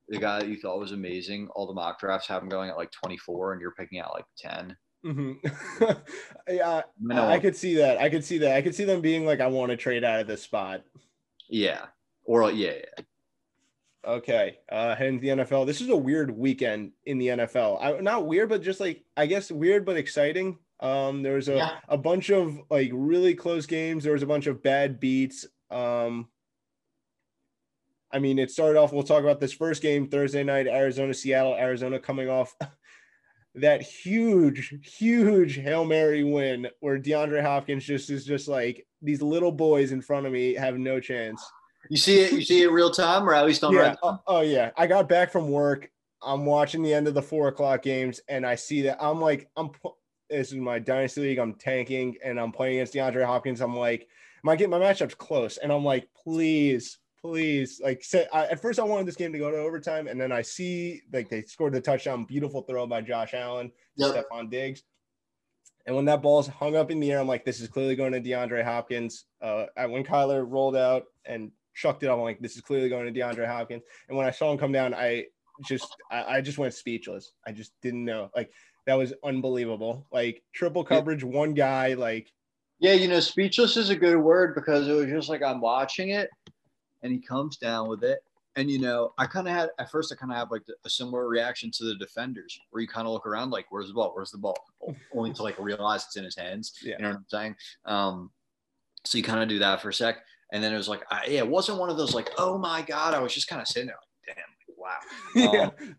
the guy that you thought was amazing, all the mock drafts have him going at like 24 and you're picking at like 10. Mhm. yeah, I, I could see that. I could see that. I could see them being like, I want to trade out of this spot. yeah. Or like, yeah, yeah. Okay, uh, heading to the NFL. This is a weird weekend in the NFL. I, not weird, but just like I guess weird but exciting. Um, there was a, Yeah. a bunch of like really close games. There was a bunch of bad beats. Um, I mean, it started off. We'll talk about this first game Thursday night, Arizona, Seattle, Arizona coming off that huge, huge Hail Mary win where DeAndre Hopkins just is just like these little boys in front of me have no chance. You see it, you see it real time or at least on Yeah. red. Oh, oh, yeah. I got back from work. I'm watching the end of the four o'clock games, and I see that I'm like, I'm. This is my dynasty league. I'm tanking, and I'm playing against DeAndre Hopkins. I'm like, my get my matchup's close, and I'm like, please, please, like. Say, I, at first, I wanted this game to go to overtime, and then I see like they scored the touchdown, beautiful throw by Josh Allen, Yep. Stefon Diggs. And when that ball's hung up in the air, I'm like, this is clearly going to DeAndre Hopkins. Uh, when Kyler rolled out and chucked it I'm like, this is clearly going to DeAndre Hopkins. And when I saw him come down, I just, I, I just went speechless. I just didn't know. Like that was unbelievable. Like triple coverage, one guy. Like Yeah, you know, speechless is a good word because it was just like I'm watching it and he comes down with it. And, you know, I kind of had, at first, I kind of have like a similar reaction to the defenders where you kind of look around like, where's the ball? Where's the ball? Only to like realize it's in his hands. Yeah. You know what I'm saying? Um, so you kind of do that for a sec. And then it was like, I, yeah, it wasn't one of those like, oh my God. I was just kind of sitting there like, damn, wow. yeah, Um,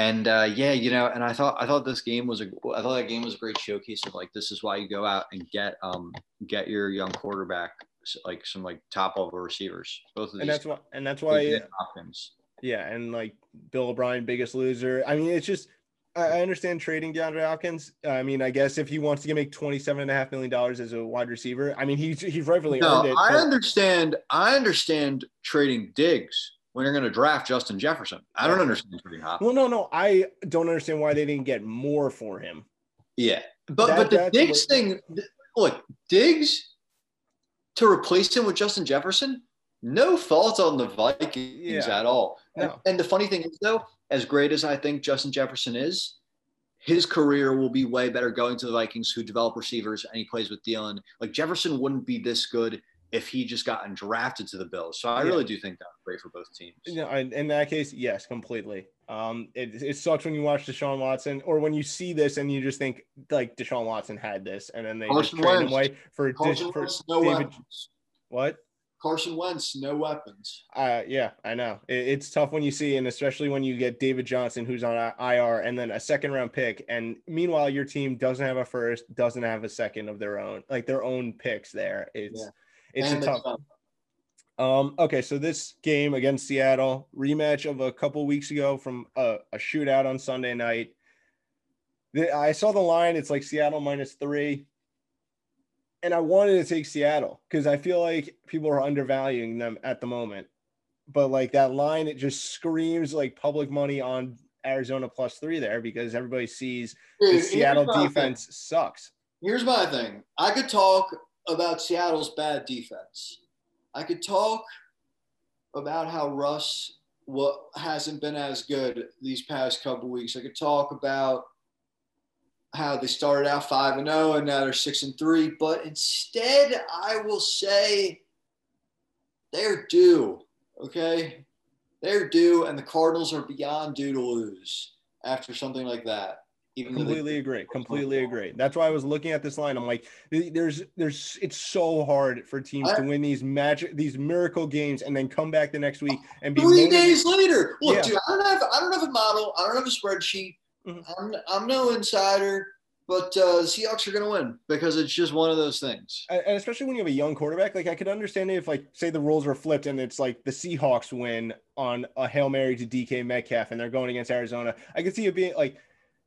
and uh, yeah, you know, and I thought I thought this game was a I thought that game was a great showcase of like this is why you go out and get um get your young quarterback like some like top level receivers. Both of these. and that's why, and that's why, Hopkins. yeah, and like Bill O'Brien, biggest loser. I mean, it's just. I I understand trading DeAndre Hopkins. I mean, I guess if he wants to make twenty-seven and a half million dollars as a wide receiver, I mean, he's he's rightfully No, earned it. I but- understand. I understand trading Diggs when you're going to draft Justin Jefferson. I don't understand trading Hopkins. Well, no, no, I don't understand why they didn't get more for him. Yeah, but That- but the Diggs thing, look, Diggs to replace him with Justin Jefferson, no fault on the Vikings Yeah. at all. And, No. and the funny thing is, though, as great as I think Justin Jefferson is, his career will be way better going to the Vikings, who develop receivers, and he plays with Thielen. Like Jefferson wouldn't be this good if he just gotten drafted to the Bills. So I Yeah. really do think that's great for both teams. Know, in, that case, yes, completely. Um, it, it sucks when you watch Deshaun Watson or when you see this and you just think like Deshaun Watson had this, and then they Carson just trade him away for, Carson Dish- for Wentz, no David. weapons. What? Carson Wentz, no weapons. Uh, yeah, I know. It, it's tough when you see, and especially when you get David Johnson, who's on IR, and then a second round pick. And meanwhile, your team doesn't have a first, doesn't have a second of their own, like their own picks. There, it's Yeah. It's And a tough. um, Um, okay, so this game against Seattle, rematch of a couple weeks ago from a, a shootout on Sunday night. The, I saw the line, it's like Seattle minus three. And I wanted to take Seattle because I feel like people are undervaluing them at the moment. But like that line, it just screams like public money on Arizona plus three there because everybody sees dude, the Seattle defense sucks. Here's my thing. I could talk about Seattle's bad defense. I could talk about how Russ what hasn't been as good these past couple weeks. I could talk about how they started out five and zero, and now they're six and three. But instead, I will say they're due. Okay, they're due, and the Cardinals are beyond due to lose after something like that. Completely agree. Completely agree. That's why I was looking at this line. I'm like, there's, there's, it's so hard for teams I, to win these magic, these miracle games, and then come back the next week and be three days later. Look, yeah. dude, I don't have, I don't have a model. I don't have a spreadsheet. Mm-hmm. I'm, I'm no insider but uh, the Seahawks are going to win because it's just one of those things. And especially when you have a young quarterback, like I could understand if, like, say the rules are flipped and it's like the Seahawks win on a hail mary to DK Metcalf and they're going against Arizona. I could see it being like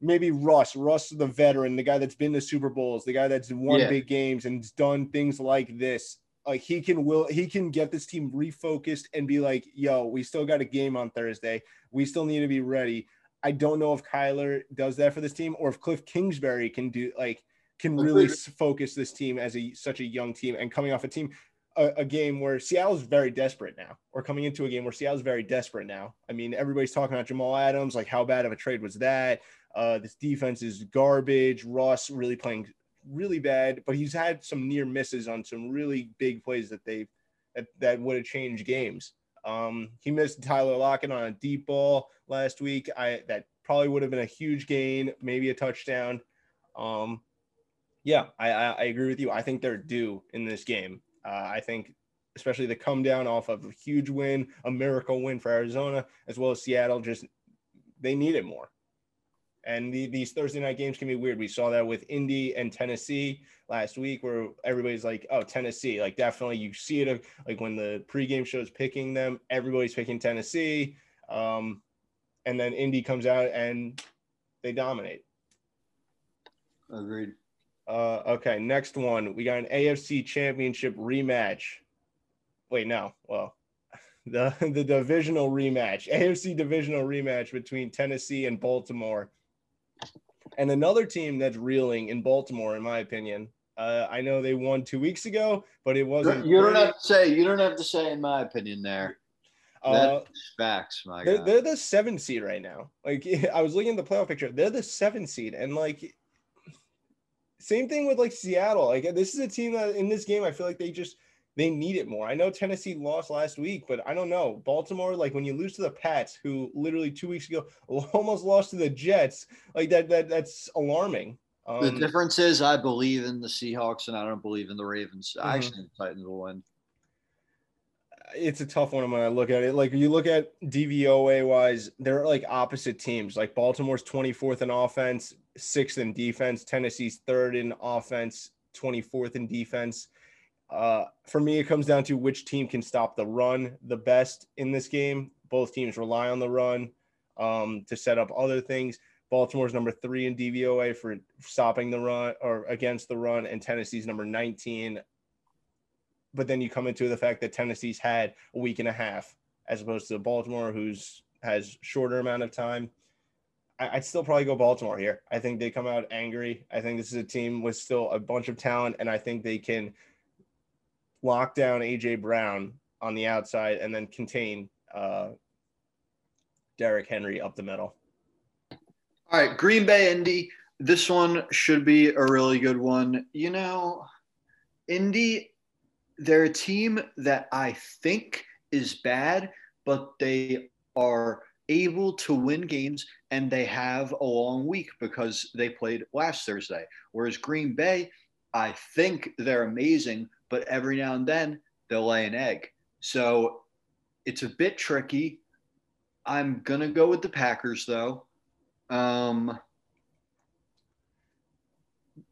maybe Russ, Russ, the veteran, the guy that's been to Super Bowls, the guy that's won yeah. big games and done things like this. Like he can will he can get this team refocused and be like, yo, we still got a game on Thursday. We still need to be ready. I don't know if Kyler does that for this team or if Cliff Kingsbury can do like can really focus this team as a such a young team and coming off a team a, a game where Seattle's very desperate now, or coming into a game where Seattle's very desperate now. I mean, everybody's talking about Jamal Adams, like how bad of a trade was that? Uh, this defense is garbage. Ross really playing really bad, but he's had some near misses on some really big plays that they that, that would have changed games. Um, he missed Tyler Lockett on a deep ball last week. I that probably would have been a huge gain, maybe a touchdown. Um, yeah, I, I, I agree with you. I think they're due in this game. Uh, I think especially the come down off of a huge win, a miracle win for Arizona, as well as Seattle. Just they need it more. And the, these Thursday night games can be weird. We saw that with Indy and Tennessee last week, where everybody's like, "Oh, Tennessee!" Like definitely, you see it like when the pregame shows picking them, everybody's picking Tennessee. Um, and then Indy comes out and they dominate. Agreed. Uh, okay, next one. We got an AFC Championship rematch. Wait, no. Well, the the divisional rematch, AFC divisional rematch between Tennessee and Baltimore. And another team that's reeling in Baltimore, in my opinion. Uh, I know they won two weeks ago, but it wasn't. You don't have to say. You don't have to say, in my opinion. There, uh, facts. My they're, they're the seven seed right now. Like I was looking at the playoff picture, they're the seven seed, and like same thing with like Seattle. Like this is a team that in this game, I feel like they just they need it more. I know Tennessee lost last week, but I don't know. Baltimore, like when you lose to the Pats, who literally two weeks ago almost lost to the Jets, like that that that's alarming. Um, the difference is I believe in the Seahawks and I don't believe in the Ravens. Mm-hmm. I actually think the Titans will win. It's a tough one when I look at it. Like you look at DVOA wise, they're like opposite teams. Like Baltimore's 24th in offense, sixth in defense. Tennessee's third in offense, 24th in defense. Uh, for me, it comes down to which team can stop the run the best in this game. Both teams rely on the run um, to set up other things. Baltimore's number three in DVOA for stopping the run or against the run, and Tennessee's number 19. But then you come into the fact that Tennessee's had a week and a half, as opposed to Baltimore, who's has shorter amount of time. I, would still probably go Baltimore here. I think they come out angry. I think this is a team with still a bunch of talent, and I think they can lock down AJ Brown on the outside and then contain uh, Derrick Henry up the middle. All right, Green Bay Indy. This one should be a really good one. You know, Indy, they're a team that I think is bad, but they are able to win games and they have a long week because they played last Thursday. Whereas Green Bay, I think they're amazing, but every now and then they'll lay an egg. So it's a bit tricky. I'm gonna go with the Packers though. Um,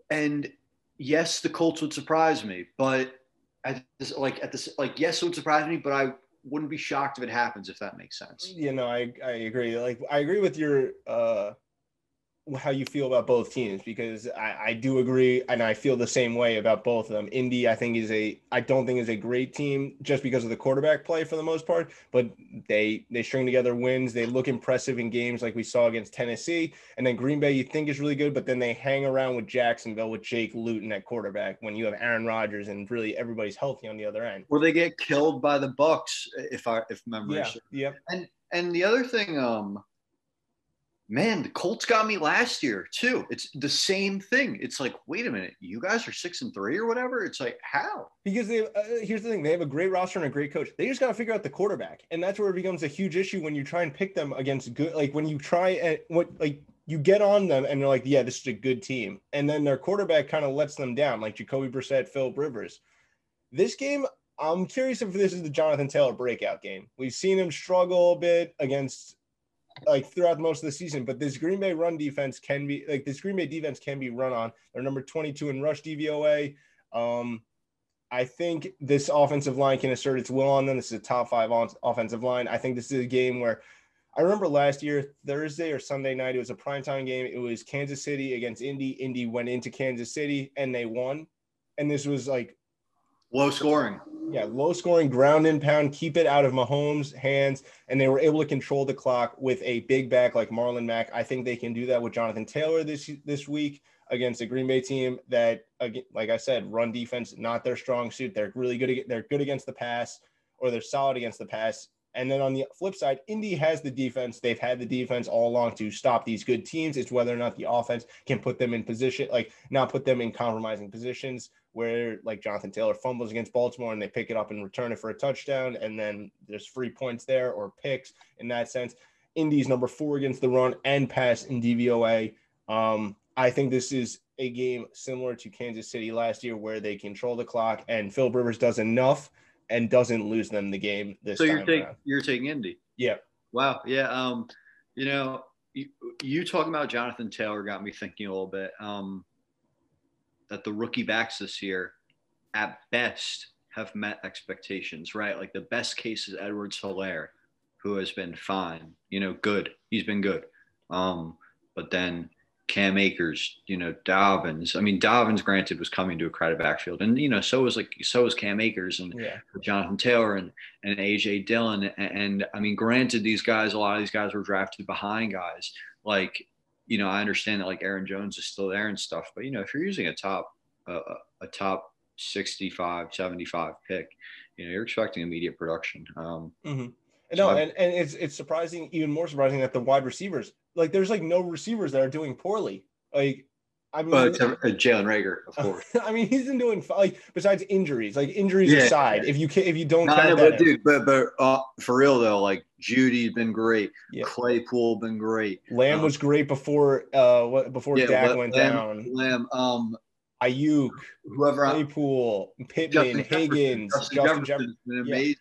and yes, the Colts would surprise me, but at this, like at this, like yes, it would surprise me, but I wouldn't be shocked if it happens. If that makes sense. You know, I I agree. Like I agree with your uh how you feel about both teams because I, I do agree and I feel the same way about both of them. Indy, I think is a I don't think is a great team just because of the quarterback play for the most part, but they they string together wins. They look impressive in games like we saw against Tennessee, and then Green Bay you think is really good, but then they hang around with Jacksonville with Jake Luton at quarterback when you have Aaron Rodgers and really everybody's healthy on the other end. Or they get killed by the Bucs if I if memory. Yeah. Yep. And and the other thing, um, man, the Colts got me last year too. It's the same thing. It's like, wait a minute, you guys are six and three or whatever. It's like, how? Because they uh, here's the thing: they have a great roster and a great coach. They just got to figure out the quarterback, and that's where it becomes a huge issue when you try and pick them against good. Like when you try and what like you get on them and they're like, yeah, this is a good team, and then their quarterback kind of lets them down, like Jacoby Brissett, Philip Rivers. This game, I'm curious if this is the Jonathan Taylor breakout game. We've seen him struggle a bit against like throughout most of the season. But this Green Bay run defense can be like this Green Bay defense can be run on. They're number 22 in rush DVOA. Um, I think this offensive line can assert its will on them. This is a top five on, offensive line. I think this is a game where I remember last year, Thursday or Sunday night, it was a primetime game. It was Kansas City against Indy. Indy went into Kansas City and they won. And this was like Low scoring. Yeah, low scoring, ground and pound, keep it out of Mahomes' hands. And they were able to control the clock with a big back like Marlon Mack. I think they can do that with Jonathan Taylor this this week against a Green Bay team that, like I said, run defense not their strong suit. They're really good. They're good against the pass, or they're solid against the pass. And then on the flip side, Indy has the defense. They've had the defense all along to stop these good teams. It's whether or not the offense can put them in position, like not put them in compromising positions where like Jonathan Taylor fumbles against Baltimore and they pick it up and return it for a touchdown. And then there's free points there or picks in that sense. Indy's number four against the run and pass in DVOA. Um, I think this is a game similar to Kansas City last year where they control the clock and Phil Rivers does enough and doesn't lose them the game this so you're taking you're taking Indy. Yeah. Wow. Yeah. Um, you know, you, you talking about Jonathan Taylor got me thinking a little bit. Um, that the rookie backs this year, at best, have met expectations, right? Like the best case is Edwards-Helaire, who has been fine, you know, good. He's been good. Um, but then Cam Akers, you know, Dobbins. I mean, Dobbins, granted, was coming to a crowded backfield, and you know, so was like so was Cam Akers and yeah. Jonathan Taylor and and AJ Dillon. And, and, I mean, granted, these guys, a lot of these guys were drafted behind guys. Like, you know, I understand that like Aaron Jones is still there and stuff, but you know, if you're using a top uh, a top 65, 75 pick, you know, you're expecting immediate production. Um, mm-hmm. No, so and, and it's it's surprising, even more surprising that the wide receivers like there's like no receivers that are doing poorly. Like I mean, but uh, Jalen Reagor, of course. I mean, he's been doing like besides injuries, like injuries yeah. aside. If you can, if you don't, no, count but dude, but but uh, for real though, like Jeudy's been great. Yeah. Claypool been great. Lamb um, was great before uh what before yeah, Dak went Lamb, down. Lamb, um, Aiyuk, whoever, Claypool, Pittman, Justin Higgins, Justin, Justin Jefferson, Jefferson. amazing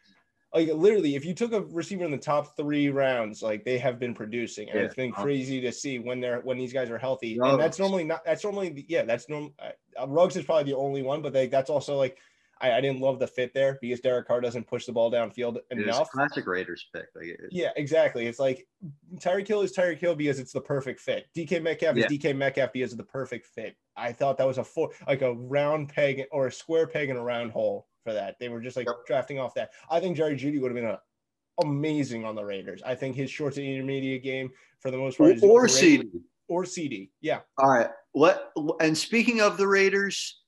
like literally if you took a receiver in the top three rounds like they have been producing and yeah. it's been crazy to see when they're when these guys are healthy Ruggs. and that's normally not that's normally yeah that's normal uh, Ruggs is probably the only one but they, that's also like I, I didn't love the fit there because Derek Carr doesn't push the ball downfield enough. classic Raiders pick. Like yeah, exactly. It's like Tyreek Hill is Tyreek Hill because it's the perfect fit. DK Metcalf yeah. is DK Metcalf because of the perfect fit. I thought that was a four, like a round peg or a square peg in a round hole for that. They were just like yep. drafting off that. I think Jerry Jeudy would have been a, amazing on the Raiders. I think his short to intermediate game for the most part is or CeeDee or CeeDee. Yeah. All right. What and speaking of the Raiders,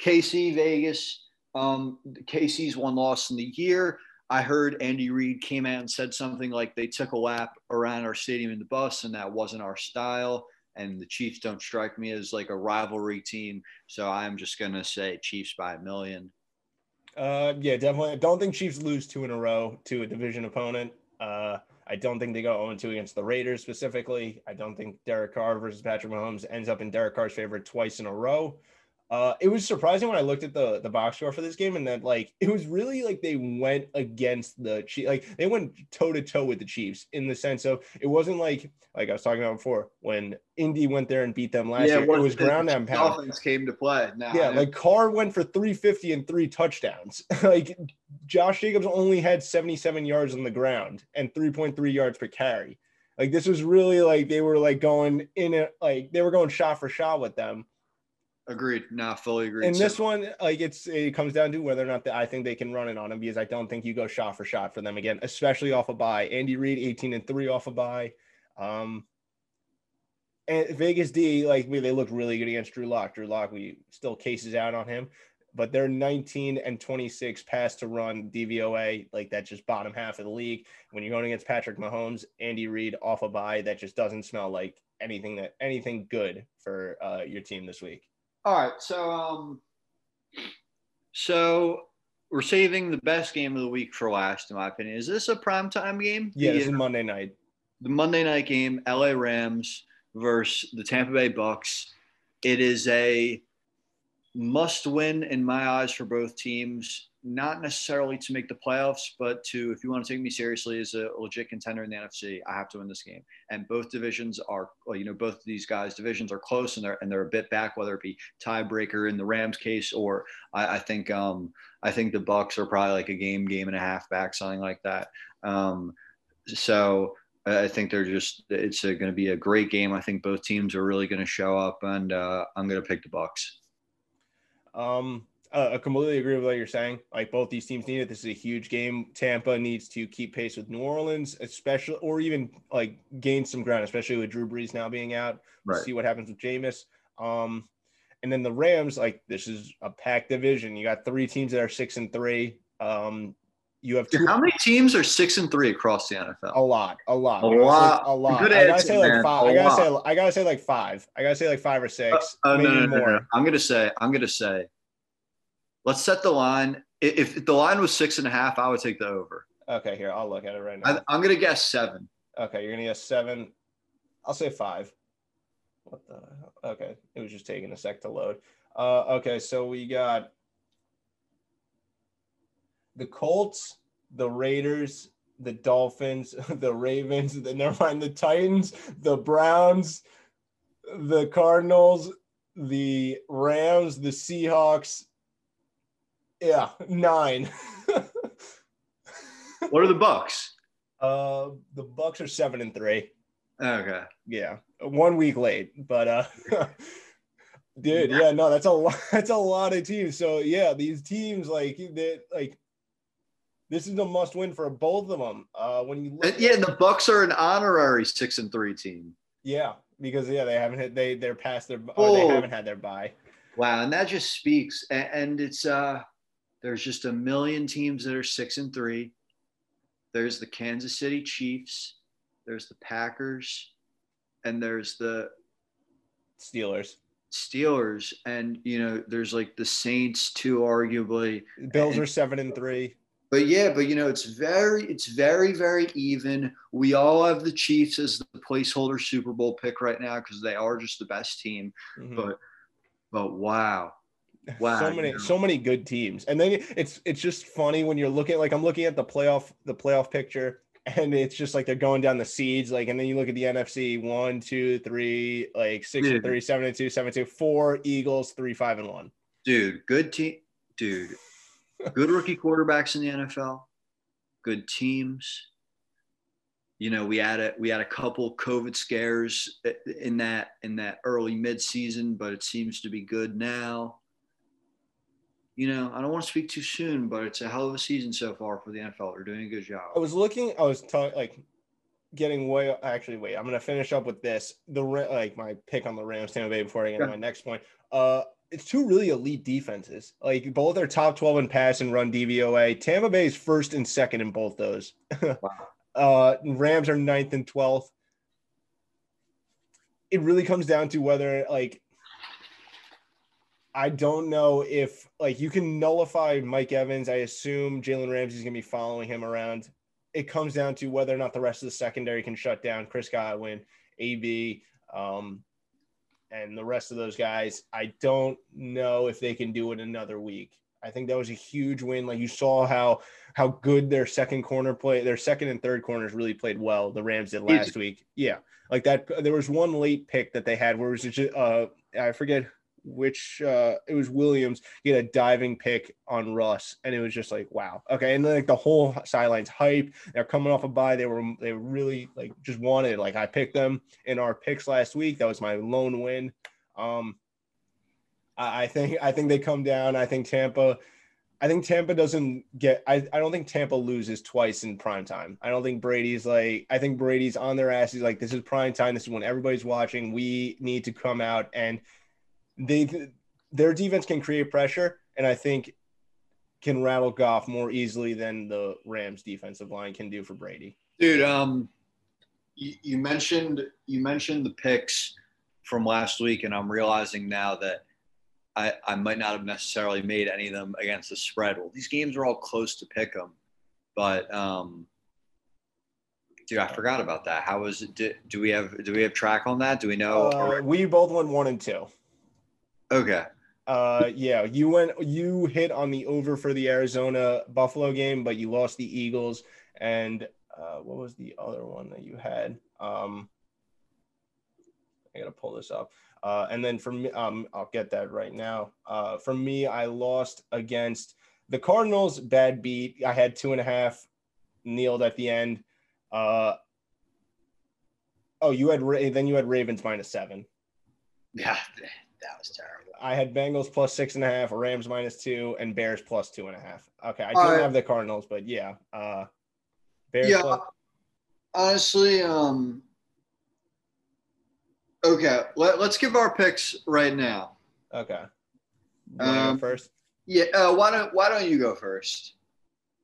KC Vegas. Um, KC's one loss in the year. I heard Andy Reid came out and said something like they took a lap around our stadium in the bus, and that wasn't our style. And the Chiefs don't strike me as like a rivalry team, so I'm just gonna say Chiefs by a million. Uh, yeah, definitely. I don't think Chiefs lose two in a row to a division opponent. Uh, I don't think they go 0 2 against the Raiders specifically. I don't think Derek Carr versus Patrick Mahomes ends up in Derek Carr's favor twice in a row. Uh, it was surprising when I looked at the the box score for this game, and that like it was really like they went against the Chiefs, like they went toe to toe with the Chiefs in the sense of it wasn't like like I was talking about before when Indy went there and beat them last yeah, year. It was ground and pound. Dolphins came to play. Now, yeah, like Carr went for 350 and three touchdowns. like Josh Jacobs only had 77 yards on the ground and 3.3 yards per carry. Like this was really like they were like going in it, like they were going shot for shot with them Agreed. Nah, fully agreed. And so, this one, like it's it comes down to whether or not the, I think they can run it on him because I don't think you go shot for shot for them again, especially off a of bye. Andy Reid, 18 and 3 off a of bye. Um and Vegas D, like we they looked really good against Drew Lock. Drew Lock, we still cases out on him. but they're 19 and 26 pass to run DVOA, like that's just bottom half of the league. When you're going against Patrick Mahomes, Andy Reid off a bye, that just doesn't smell like anything that anything good for uh, your team this week. All right, so um, so we're saving the best game of the week for last, in my opinion. Is this a primetime game? Yeah, the, this is Monday night. The Monday night game, LA Rams versus the Tampa Bay Bucs. It is a must win in my eyes for both teams. Not necessarily to make the playoffs, but to, if you want to take me seriously as a legit contender in the NFC, I have to win this game. And both divisions are, you know, both of these guys' divisions are close and they're and they're a bit back, whether it be tiebreaker in the Rams case or I, I think um I think the Bucs are probably like a game, game and a half back, something like that. Um, so I think they're just it's going to be a great game. I think both teams are really going to show up, and uh, I'm going to pick the Bucs. Um, uh, I completely agree with what you're saying. Like both these teams need it. This is a huge game. Tampa needs to keep pace with New Orleans, especially, or even like gain some ground, especially with Drew Brees now being out. Right. See what happens with Jameis. Um, and then the Rams, like this is a packed division. You got three teams that are six and three. Um, you have two. How many teams are six and three across the NFL? A lot, a lot, a lot, a lot. Good I gotta say like five. I gotta say, I gotta say like five. I gotta say like five or six, uh, uh, maybe no, no, more. No, I'm gonna say, I'm gonna say, let's set the line. If, if, the line was six and a half, I would take the over. Okay, here I'll look at it right now. I, am gonna guess seven. Okay, you're gonna guess seven. I'll say five. What the? Hell? Okay, it was just taking a sec to load. Uh, okay, so we got the Colts, the Raiders, the Dolphins, the Ravens, the never mind the Titans, the Browns, the Cardinals, the Rams, the Seahawks. Yeah, nine. what are the Bucs? Uh, the Bucs are seven and three. Okay. Yeah, one week late, but uh, dude, yeah, no, that's a lot. That's a lot of teams. So yeah, these teams like that, like this is a must win for both of them. Uh, when you look yeah, the Bucs are an honorary six and three team. Yeah, because yeah, they haven't hit they they're past their oh. they haven't had their bye. Wow, and that just speaks, and, and it's uh, there's just a million teams that are six and three. There's the Kansas City Chiefs, there's the Packers, and there's the Steelers. Steelers, and you know, there's like the Saints too, arguably. Bills and, are seven and three but yeah, but you know, it's very, it's very, very even. We all have the Chiefs as the placeholder Super Bowl pick right now because they are just the best team. Mm-hmm. But, but wow, wow, so many, you know. so many good teams. And then it's, it's just funny when you're looking like I'm looking at the playoff, the playoff picture, and it's just like they're going down the seeds. Like, and then you look at the NFC: one, two, three, like six Dude. and three, seven and two, seven and two, four Eagles, three, five and one. Dude, good team. Dude, good rookie quarterbacks in the NFL, good teams. You know, we had a we had a couple COVID scares in that in that early mid season, but it seems to be good now. You know, I don't want to speak too soon, but it's a hell of a season so far for the NFL. They're doing a good job. I was looking. I was talking like getting way. Actually, wait. I'm gonna finish up with this. The like my pick on the Rams Tampa Bay before I get to my next point. Uh, it's two really elite defenses. Like both are top 12 in pass and run DVOA. Tampa Bay is first and second in both those. Wow. uh, Rams are ninth and 12th. It really comes down to whether like I don't know if like you can nullify Mike Evans. I assume Jalen Ramsey's gonna be following him around. It comes down to whether or not the rest of the secondary can shut down Chris Godwin, AB, um, and the rest of those guys, I don't know if they can do it another week. I think that was a huge win. Like you saw how how good their second corner play, their second and third corners really played well. The Rams did last week. Yeah, like that. There was one late pick that they had where it was just, uh, I forget which uh it was Williams. Had a diving pick on Russ, and it was just like wow, okay. And then like the whole sidelines hype. They're coming off a bye. They were they really like just wanted. Like I picked them in our picks last week. That was my lone win. Um, I, I think I think they come down. I think Tampa. I think Tampa doesn't get. I, I don't think Tampa loses twice in prime time. I don't think Brady's like. I think Brady's on their ass. He's like, this is prime time. This is when everybody's watching. We need to come out and they their defense can create pressure, and I think can rattle Goff more easily than the Rams defensive line can do for Brady. Dude, um, you, you mentioned you mentioned the picks from last week, and I'm realizing now that I, I might not have necessarily made any of them against the spread. Well, these games are all close to pick them, but um, dude, I forgot about that. How was it? Do, do we have do we have track on that? Do we know? Uh, we both went one and two. Okay. Uh, yeah, you went you hit on the over for the Arizona Buffalo game, but you lost the Eagles. And uh, what was the other one that you had? Um, I gotta pull this up. Uh, and then for me, um, I'll get that right now. Uh, for me, I lost against the Cardinals. Bad beat. I had two and a half, kneeled at the end. Uh, oh, you had then you had Ravens minus seven. Yeah, that was terrible. I had Bengals plus six and a half, Rams minus two, and Bears plus two and a half. Okay, I don't have the Cardinals, but yeah, uh, Bears. Yeah, plus- honestly, um, Okay, let, us give our picks right now. Okay. Um, first. Yeah. Uh, why don't Why don't you go first?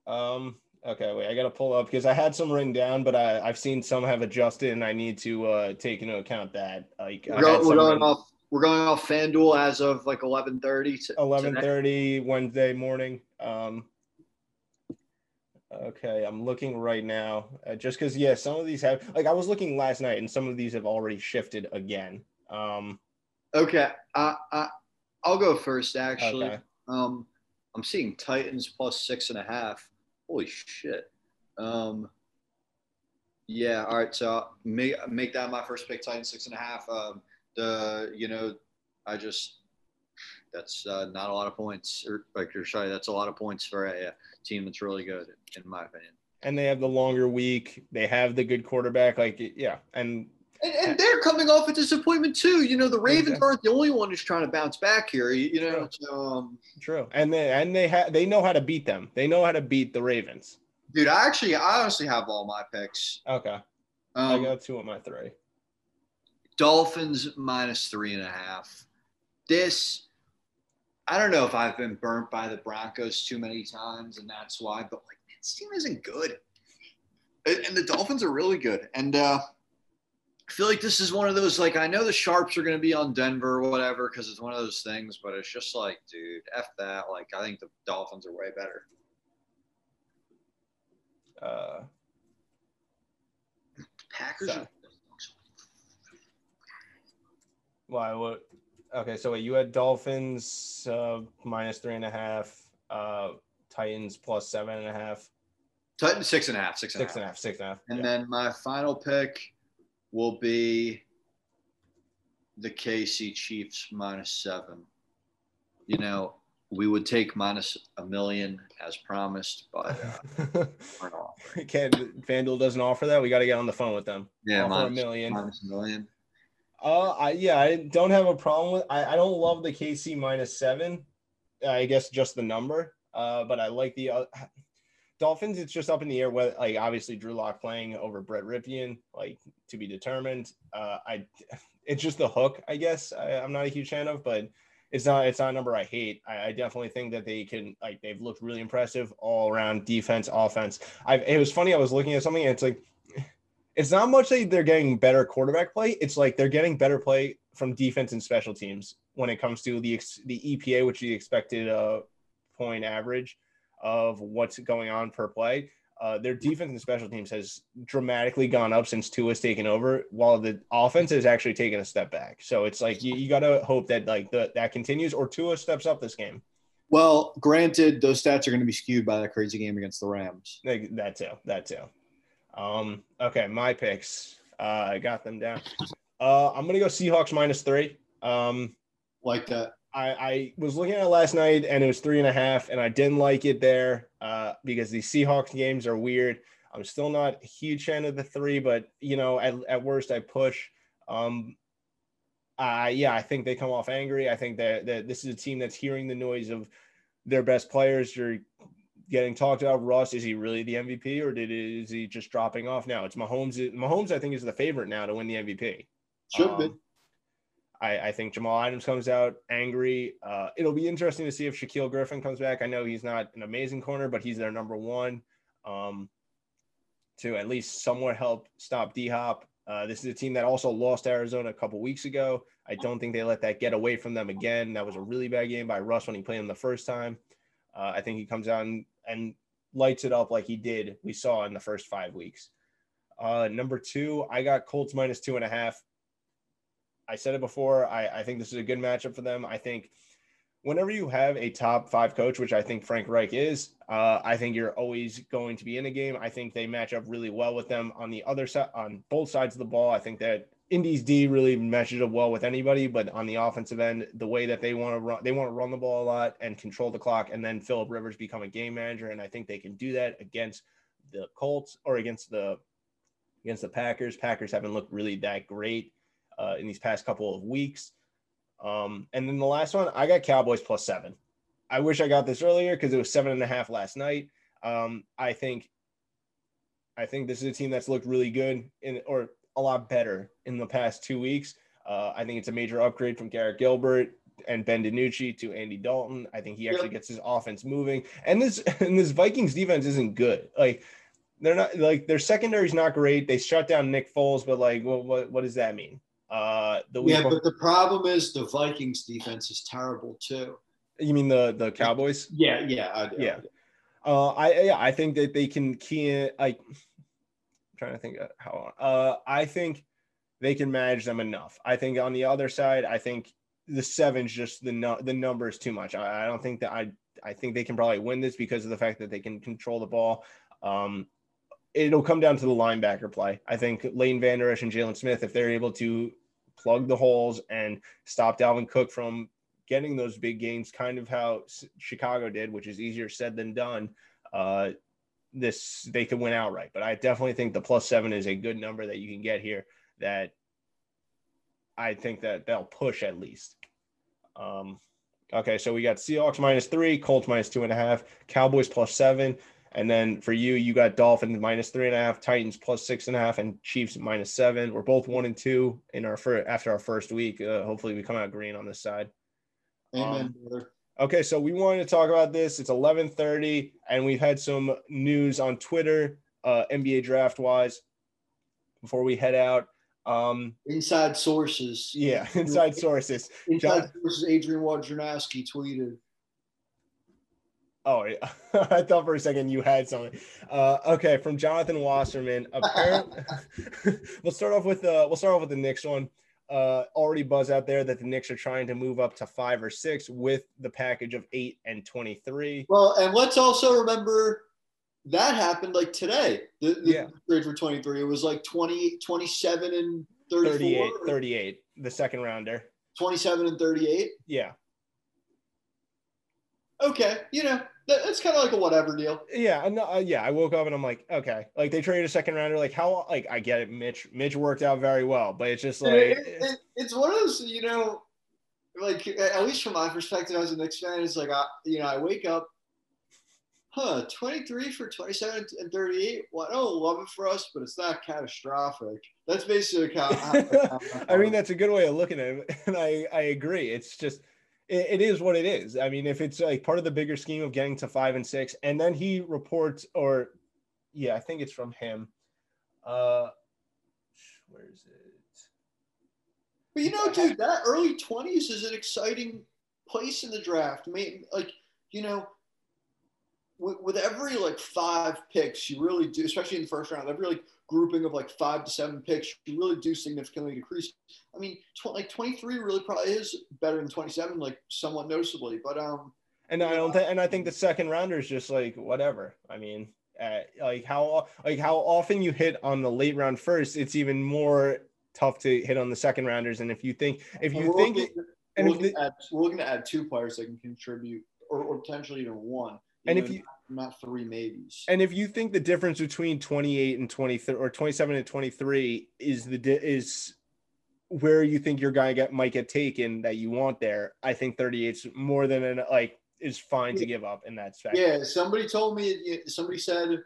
Um. Okay. Wait. I got to pull up because I had some written down, but I I've seen some have adjusted, and I need to uh, take into account that. Like we're, go, we're going off. We're going off FanDuel as of like eleven thirty. Eleven thirty Wednesday morning. Um. Okay, I'm looking right now. Uh, just because, yeah, some of these have like I was looking last night, and some of these have already shifted again. Um, okay, uh, uh, I'll go first. Actually, okay. um, I'm seeing Titans plus six and a half. Holy shit! Um, yeah, all right. So make make that my first pick. Titans six and a half. Um, the you know, I just that's uh, not a lot of points, or like you're sorry, that's a lot of points for a, a team that's really good, in my opinion. And they have the longer week. They have the good quarterback. Like, yeah, and and, and, they're coming off a disappointment too. You know, the Ravens exactly. aren't the only one who's trying to bounce back here. You, you know, True. So, um, True. And they and they have they know how to beat them. They know how to beat the Ravens. Dude, I actually I honestly have all my picks. Okay. Um, I got two of my three. Dolphins minus three and a half. This I don't know if I've been burnt by the Broncos too many times, and that's why. But like, this team isn't good, and the Dolphins are really good. And uh, I feel like this is one of those. Like, I know the Sharps are going to be on Denver or whatever because it's one of those things. But it's just like, dude, f that. Like, I think the Dolphins are way better. Uh, Packers. Are- why? What? Okay, so wait, you had Dolphins uh, minus three and a half, uh, Titans plus seven and a half. Titans six and a half, six and, six and a half, six and a half. And yeah. then my final pick will be the KC Chiefs minus seven. You know, we would take minus a million as promised, but uh, Can FanDuel doesn't offer that? We got to get on the phone with them. Yeah, offer minus, a million. Minus a million. Uh, I yeah, I don't have a problem with. I, I don't love the KC minus seven. I guess just the number. Uh, but I like the uh, Dolphins. It's just up in the air. Whether like obviously Drew Lock playing over Brett Rypien, like to be determined. Uh, I it's just the hook. I guess I, am not a huge fan of, but it's not it's not a number I hate. I, I, definitely think that they can like they've looked really impressive all around defense, offense. I it was funny. I was looking at something it's like it's not much that they're getting better quarterback play. It's like they're getting better play from defense and special teams when it comes to the the EPA, which is the expected uh, point average of what's going on per play. Uh, their defense and special teams has dramatically gone up since Tua has taken over, while the offense has actually taken a step back. So it's like you, you got to hope that like the, that continues, or Tua steps up this game. Well, granted, those stats are going to be skewed by that crazy game against the Rams. Like, that too. That too. Um, okay, my picks. Uh, I got them down. Uh, I'm gonna go Seahawks minus three. Um, like that. I, I was looking at it last night and it was three and a half, and I didn't like it there uh, because these Seahawks games are weird. I'm still not a huge fan of the three, but you know, at, at worst, I push. Um, uh, yeah, I think they come off angry. I think that, that this is a team that's hearing the noise of their best players. You're getting talked about. Russ, is he really the MVP or did is he just dropping off now? It's Mahomes. Mahomes, I think, is the favorite now to win the MVP. Should um, be. I, I think Jamal Adams comes out angry. Uh, it'll be interesting to see if Shaquill Griffin comes back. I know he's not an amazing corner, but he's their number one um, to at least somewhat help stop D Hop. Uh, this is a team that also lost Arizona a couple weeks ago. I don't think they let that get away from them again. That was a really bad game by Russ when he played him the first time. Uh, I think he comes out and, and, lights it up like he did. We saw in the first five weeks. Uh, number two, I got Colts minus two and a half. I said it before. I, I think this is a good matchup for them. I think whenever you have a top five coach, which I think Frank Reich is, uh, I think you're always going to be in a game. I think they match up really well with them on the other side, on both sides of the ball. I think that Indy's D really matches up well with anybody, but on the offensive end, the way that they want to run, they want to run the ball a lot and control the clock, and then Philip Rivers become a game manager, and I think they can do that against the Colts or against the against the Packers. Packers haven't looked really that great uh, in these past couple of weeks. Um, and then the last one, I got Cowboys plus seven. I wish I got this earlier because it was seven and a half last night. Um, I think, I think this is a team that's looked really good in, or a lot better in the past two weeks. Uh, I think it's a major upgrade from Garrett Gilbert and Ben DiNucci to Andy Dalton. I think he actually gets his offense moving. And this and this Vikings defense isn't good. Like they're not like their secondary is not great. They shut down Nick Foles, but like, what what, what does that mean? Uh, the yeah, but the problem is the Vikings defense is terrible too. You mean the the Cowboys? Yeah, yeah, I, yeah. Uh, I yeah, I think that they can key in. Like, trying to think how. Uh, I think they can manage them enough. I think on the other side, I think the seven's just the no, the number is too much. I, I don't think that I I think they can probably win this because of the fact that they can control the ball. Um, it'll come down to the linebacker play. I think Leighton Vander Esch and Jaylon Smith, if they're able to plug the holes and stop Dalvin Cook from getting those big gains, kind of how Chicago did, which is easier said than done. Uh, this they could win outright, but I definitely think the plus seven is a good number that you can get here. That I think that they'll push at least. Um, okay, so we got Seahawks minus three, Colts minus two and a half, Cowboys plus seven. And then for you, you got Dolphins minus three and a half, Titans plus six and a half, and Chiefs minus seven. We're both one and two in our first after our first week. Uh, hopefully, we come out green on this side. Amen, um, Okay, so we wanted to talk about this. It's eleven thirty, and we've had some news on Twitter, uh, NBA draft wise. Before we head out, um, inside sources. Yeah, inside sources. Inside John- sources. Adrian Wojnarowski tweeted Oh, yeah. I thought for a second you had something. Uh, okay, from Jonathan Wasserman. Apparently, we'll start off with the we'll start off with the Knicks one. Uh, already buzz out there that the Knicks are trying to move up to five or six with the package of eight and twenty three. Well, and let's also remember that happened like today. The, the yeah. trade for twenty three. It was like 20, 27 and 38, 38, the second rounder. 27 and 38? Yeah. Okay, you know, it's kind of like a whatever deal. Yeah, and uh, yeah, I woke up and I'm like, okay, like they traded a second rounder. Like how? Like I get it, Mitch. Mitch worked out very well, but it's just like it, it, it's one of those, you know, like at least from my perspective as a Knicks fan, it's like I, you know, I wake up, huh, 23 for 27 and 38. Well, I don't love it for us, but it's not catastrophic. That's basically how. how I mean, that's a good way of looking at it, and I I agree. It's just it, it is what it is. I mean, if it's like part of the bigger scheme of getting to five and six, and then he reports, or yeah, I think it's from him. Uh, where is it? But you know, dude, that early twenties is an exciting place in the draft. I mean, like you know, with, with every like five picks, you really do, especially in the first round, every like grouping of like five to seven picks, you really do significantly decrease. I mean, tw- like 23 really probably is better than 27, like somewhat noticeably. But um, and I don't think, and I think the second rounder is just like whatever. I mean, uh, like how like how often you hit on the late round first, it's even more tough to hit on the second rounders. And if you think if you think, looking, and we're, looking the, add, we're looking to add two players that can contribute, or, or potentially even one. And if you not three maybes. And if you think the difference between 28 and 23 or 27 and 23 is the is where you think your guy get might get taken that you want there, I think 38 is more than an like is fine to give up in that spectrum. Yeah, somebody told me somebody said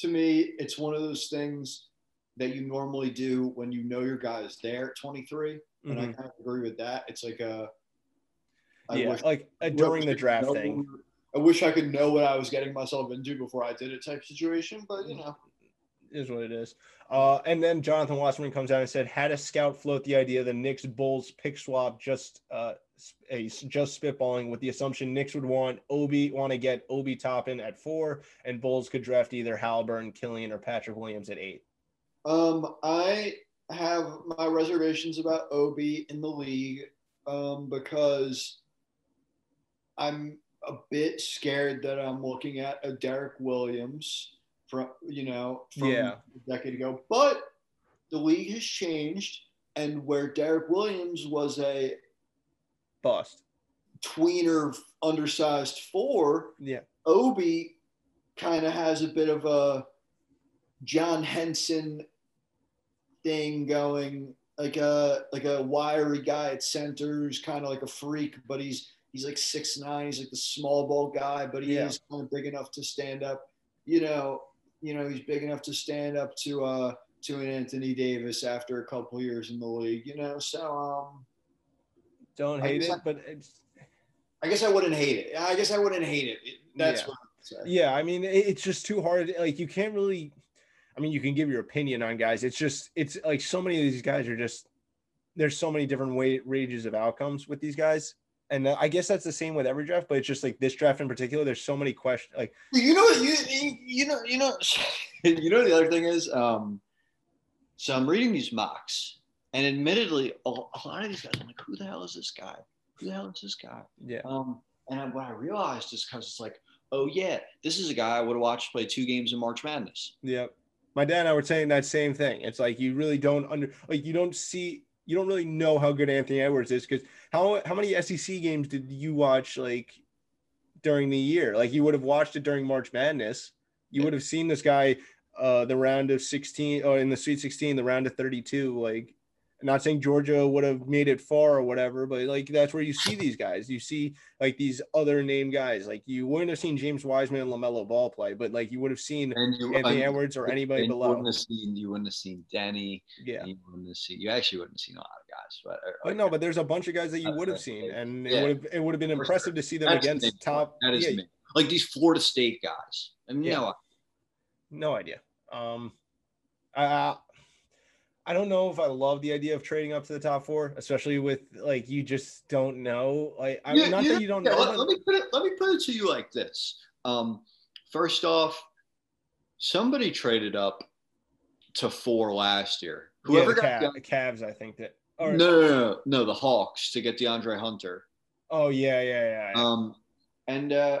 to me it's one of those things that you normally do when you know your guy is there at 23. And I Mhm. kind of agree with that. It's like a I yeah, like uh, during the draft thing. I wish I could know what I was getting myself into before I did it type situation, but Mm. you know. is what it is. Uh, and then Jonathan Wasserman comes out and said, had a scout float the idea the Knicks Bulls pick swap just uh, a just spitballing with the assumption Knicks would want Obi want to get Obi Toppin at four, and Bulls could draft either Halliburton, Killian, or Patrick Williams at eight. Um, I have my reservations about Obi in the league um, because I'm a bit scared that I'm looking at a Derrick Williams from you know from Yeah. a decade ago. But the league has changed, and where Derrick Williams was a Bust. tweener, undersized four, Yeah. Obi kind of has a bit of a John Henson thing going, like a like a wiry guy at centers, kind of like a freak, but he's he's like six nine. He's like the small ball guy, but he Yeah. is kind of big enough to stand up. You know, you know, he's big enough to stand up to uh to an Anthony Davis after a couple years in the league. You know, so um. Don't hate it, I- but it's I guess I wouldn't hate it. I guess I wouldn't hate it. It- That's Yeah. what I yeah. I mean, it's just too hard. Like you can't really. I mean, you can give your opinion on guys. It's just it's like so many of these guys are just there's so many different way ranges of outcomes with these guys. And I guess that's the same with every draft, but it's just like this draft in particular. There's so many questions. Like, You know what you you- know you know you know the other thing is. Um, so I'm reading these mocks, and admittedly, a, a lot of these guys, I'm like, who the hell is this guy? Who the hell is this guy? yeah, Um, and I, what I realized is because it's like, oh yeah, this is a guy I would have watched play two games in March Madness. yeah. My dad and I were saying that same thing. It's like you really don't under like you don't see you don't really know how good Anthony Edwards is because how how many SEC games did you watch like during the year? Like you would have watched it during March Madness. You would have seen this guy uh the round of 16 or in the Sweet 16, the round of 32. Like not saying Georgia would have made it far or whatever, but like that's where you see these guys. You see like these other name guys. Like you wouldn't have seen James Wiseman and Lamelo Ball play, but like you would have seen And you, Anthony and- Edwards or anybody You below. wouldn't have seen. You wouldn't have seen Deni. Yeah. You wouldn't have seen. You actually wouldn't have seen a lot of guys. But, uh, But no, but there's a bunch of guys that you would have seen, and it would have it would have been impressive to see them That's against main top. That is yeah, the main- like these Florida State guys. And Yeah. no, no idea. Um, I I don't know if I love the idea of trading up to the top four, especially with like you just don't know. Like I Yeah, not yeah, that you don't yeah, know. let, but- let me put it. Let me put it to you like this. Um, first off, somebody traded up to four last year. yeah, Whoever the got Cav- Cavs, I think that. Or, no, no, no, no, the Hawks to get DeAndre Hunter. Oh yeah, yeah, yeah. yeah. Um, and uh,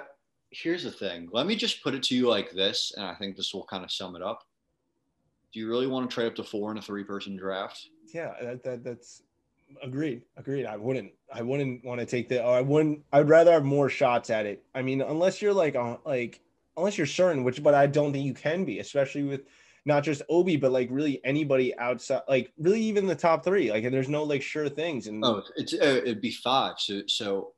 here's the thing. Let me just put it to you like this, and I think this will kind of sum it up. Do you really want to trade up to four in a three-person draft? yeah, that, that that's agreed. Agreed. I wouldn't. I wouldn't want to take the. Or I wouldn't. I'd rather have more shots at it. I mean, unless you're like, uh, like, unless you're certain, which, but I don't think you can be, especially with not just Obi, but like really anybody outside, like really even the top three. Like, there's no like sure things. And Oh, it's uh, it'd be five. So so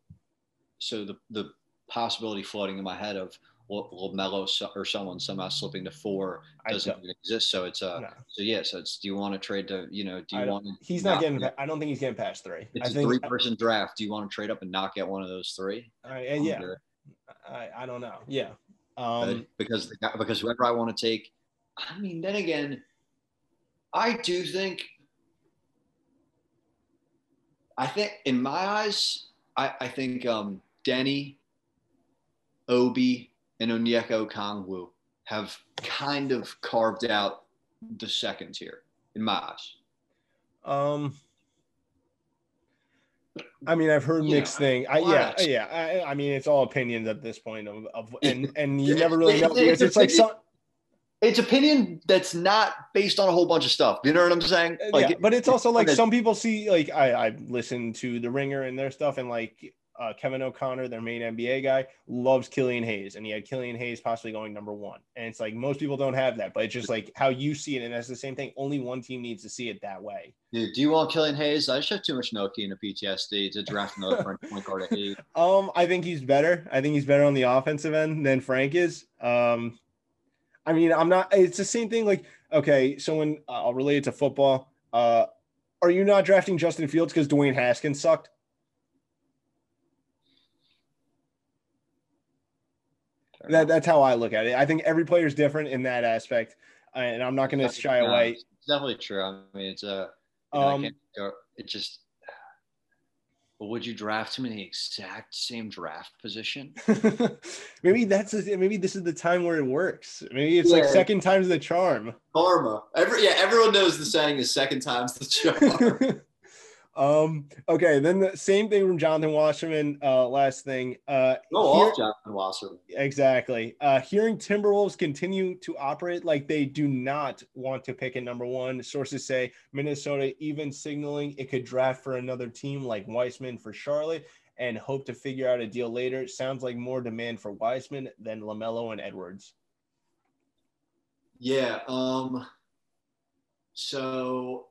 so the the possibility floating in my head of Lamelo or someone somehow slipping to four doesn't exist. So it's a no, so yeah. So it's do you want to trade to you know do you want to he's not getting. I don't think he's getting past three. It's I a think. three person draft. Do you want to trade up and not get one of those three? I, and yeah, I, I don't know. Yeah. uh, Um. because the guy, because whoever I want to take, I mean, then again, I do think. I think in my eyes, I, I think um, Deni, Obi, and Onyeka Okongwu have kind of carved out the second tier in my eyes. Um. I mean, I've heard Yeah, mixed thing. I yeah, yeah. I, I mean, it's all opinions at this point of, of and and you never really know it's- because it's it's like some It's opinion that's not based on a whole bunch of stuff. You know what I'm saying? Like, yeah, but it's also like some people see like I I listen to the Ringer and their stuff and like uh, Kevin O'Connor, their main NBA guy, loves Killian Hayes, and he had Killian Hayes possibly going number one. And it's like most people don't have that, but it's just like how you see it, and that's the same thing. Only one team needs to see it that way. Dude, do you want Killian Hayes? I just have too much Ntilikina PTSD to draft another French point guard at eight. Um, I think he's better. I think he's better on the offensive end than Frank is. Um, I mean, I'm not. It's the same thing. Like Okay, so when uh, I'll relate it to football, uh, are you not drafting Justin Fields because Dwayne Haskins sucked? That, that's how I look at it. I think every player is different in that aspect, and I'm not going to shy No, away. It's definitely true. I mean, it's a. You Um, can't it just. But would you draft him in the exact same draft position? maybe that's maybe this is the time where it works. Maybe it's like second time's the charm. Karma. Every yeah, everyone knows the saying is second time's the charm. um. Okay. Then the same thing from Jonathan Wasserman. Uh. Last thing. Uh. Go off, Jonathan Wasserman. Exactly. Uh, hearing Timberwolves continue to operate like they do not want to pick a number one. Sources say Minnesota even signaling it could draft for another team like Wiseman for Charlotte and hope to figure out a deal later. Sounds like more demand for Wiseman than LaMelo and Edwards. Yeah. Um. So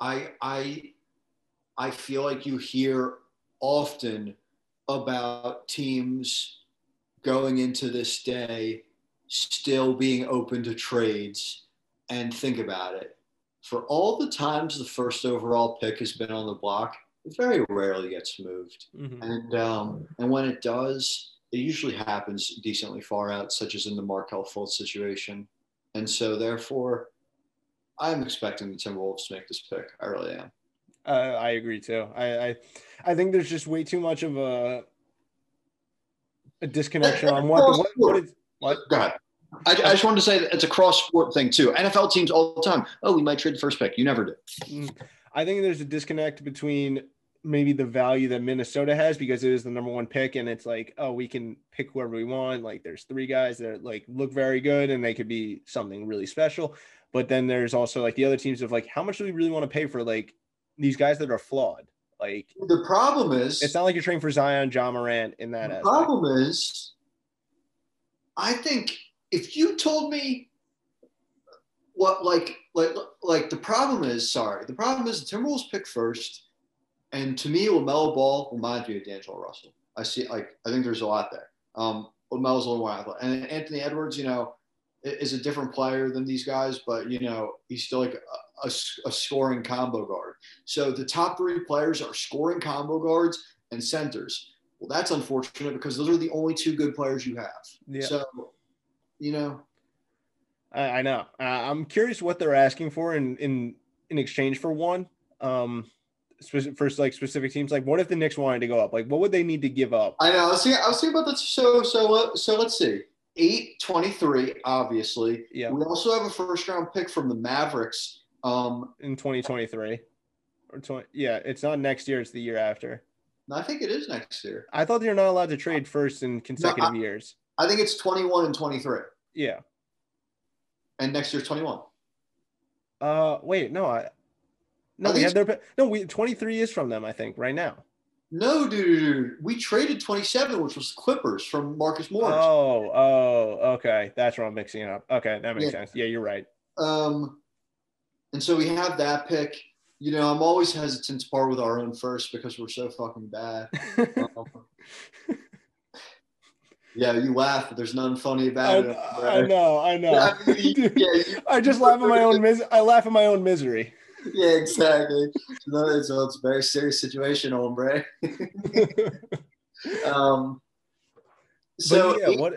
I I I feel like you hear often about teams going into this day still being open to trades and think about it. For all the times the first overall pick has been on the block, it very rarely gets moved. And um, and when it does, it usually happens decently far out, such as in the Markelle Fultz situation. And so, therefore, I'm expecting the Timberwolves to make this pick. I really am. Uh, I agree too. I, I I think there's just way too much of a a disconnection on what, what, what is, what Go ahead. I, I just wanted to say that it's a cross sport thing too. NFL teams all the time. Oh, we might trade the first pick. You never do. Mm, I think there's a disconnect between maybe the value that Minnesota has because it is the number one pick, and it's like, oh, we can pick whoever we want. Like, there's three guys that like look very good, and they could be something really special. But then there's also like the other teams of like, how much do we really want to pay for like these guys that are flawed? Like, The problem is, it's not like you're trading for Zion, Ja Morant in that the aspect. problem is, I think if you told me what, like, like, like the problem is, sorry, the problem is the Timberwolves pick first, and to me, Lamelo Ball reminds me of D'Angelo Russell. I see, like, I think there's a lot there. Um, Lamelo's a little more athletic, and Anthony Edwards, you know, is a different player than these guys, but you know, he's still like a scoring combo guard. So the top three players are scoring combo guards and centers. Well, that's unfortunate because those are the only two good players you have. Yeah. So, you know, I, I know. Uh, I'm curious what they're asking for in in in exchange for one. Um, for like specific teams, like what if the Knicks wanted to go up? Like, what would they need to give up? I know. I was thinking, I was thinking about that. So, so, uh, so let's see. Eight twenty-three, obviously. Yeah, We also have a first-round pick from the Mavericks. Um, in 2023 or 20. Yeah, it's not next year; it's the year after. I think it is next year. I thought you're not allowed to trade first in consecutive years. I think it's twenty-one and twenty-three, Yeah. and next year's twenty-one. Uh, wait, no, I. No, I we have their no. We 23 is from them, I think, right now. No, dude, we traded twenty-seven, which was Clippers from Marcus Morris. Oh, oh, okay, that's where I'm mixing it up. Okay, that makes Yeah. sense. Yeah, you're right. Um, and so we have that pick. You know, I'm always hesitant to part with our own first because we're so fucking bad. Um, yeah, you laugh, but there's nothing funny I, about it. I know, I know. Yeah, I mean, yeah, you- I just laugh at my own mis- I laugh at my own misery. yeah, exactly. So it's, it's a very serious situation, hombre. um, so but yeah, what?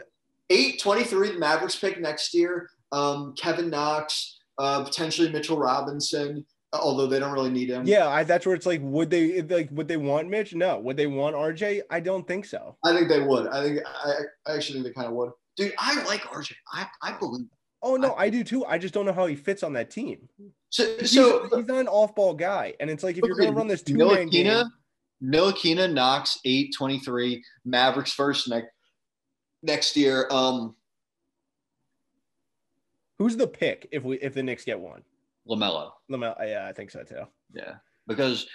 eight twenty three, the Mavericks pick next year. Um, Kevin Knox, uh, potentially Mitchell Robinson, although they don't really need him. Yeah, I, that's where it's like, would they like would they want Mitch? No. Would they want RJ? I don't think so. I think they would. I think I, I actually think they kind of would. Dude, I like RJ. I, I believe. Oh no, I do too. I just don't know how he fits on that team. So, He's, so he's not an off-ball guy, and it's like if you're gonna run this two-man game, Ntilikina, Knox eight twenty three, Mavericks first next next year, um, who's the pick if we if the Knicks get one? Lamelo. Lamel, yeah, I think so too. Yeah, because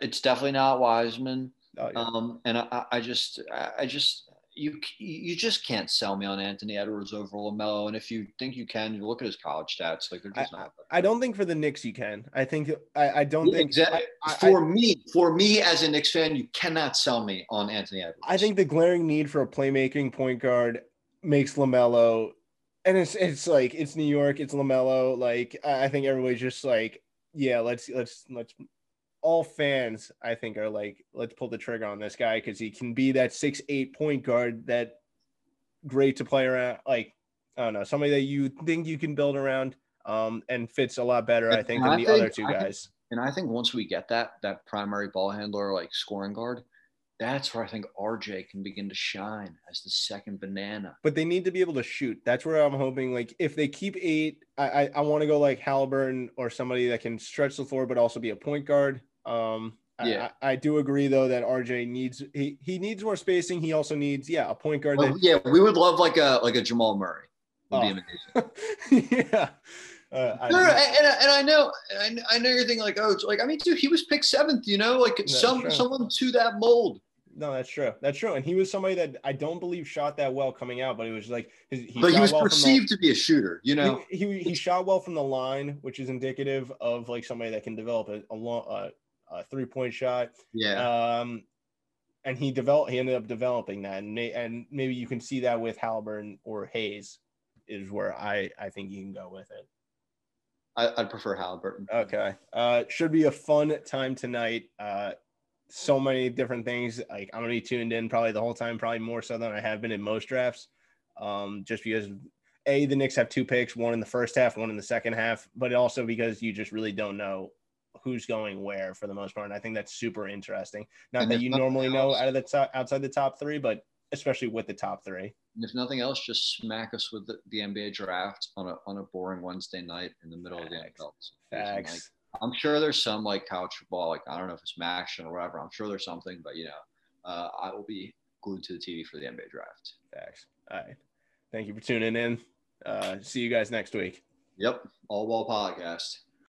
it's definitely not Wiseman. Oh, yeah. Um, and I, I just, I just, you, you just can't sell me on Anthony Edwards over Lamelo. And if you think you can, you look at his college stats. Like they're just not. I don't think for the Knicks you can. I think I, I don't Yeah, think exactly. I- I- for me, for me as a Knicks fan, you cannot sell me on Anthony Edwards. I think the glaring need for a playmaking point guard makes Lamelo and it's it's like it's New York, it's Lamelo. Like I think everybody's just like, yeah, let's let's let's. All fans, I think, are like, let's pull the trigger on this guy because he can be that six eight point guard that great to play around. Like I don't know, somebody that you think you can build around, um, and fits a lot better, I think, than the think, other two guys. Think, and I think once we get that that primary ball handler, like scoring guard, that's where I think RJ can begin to shine as the second banana. But they need to be able to shoot. That's where I'm hoping. Like if they keep eight, I I, I want to go like Halliburton or somebody that can stretch the floor but also be a point guard. Um, yeah, I, I, do agree though that RJ needs he, he needs more spacing. He also needs yeah a point guard. Well, that, yeah, we would love like a like a Jamal Murray. Would oh. yeah. Uh, I, no, no, and, and I know, and I know you're thinking like, oh, like I mean, dude, he was picked seventh. You know, like some true. someone to that mold. No, that's true. That's true. And he was somebody that I don't believe shot that well coming out, but it was like his, he but he was well perceived the, to be a shooter. You know, he, he, he shot well from the line, which is indicative of like somebody that can develop a, a long uh, a three point shot. Yeah. Um, and he developed. He ended up developing that, and may, and maybe you can see that with Halliburton or Hayes, is where I I think you can go with it. I, would prefer Halliburton. Okay. Uh, should be a fun time tonight. Uh, so many different things. Like I'm gonna be tuned in probably the whole time, probably more so than I have been in most drafts. Um, just because a the Knicks have two picks, one in the first half, one in the second half, but also because you just really don't know who's going where for the most part. And I think that's super interesting. Not and that you normally else, know out of the top outside the top three, but especially with the top three. And if nothing else, just smack us with the, the NBA draft on a on a boring Wednesday night in the middle Facts. of the NFL. Facts. Like, I'm sure there's some like couch football, like I don't know if it's action or whatever. I'm sure there's something, but you know, uh, I will be glued to the TV for the NBA draft. Facts. All right. Thank you for tuning in. Uh, see you guys next week. Yep. All ball podcast.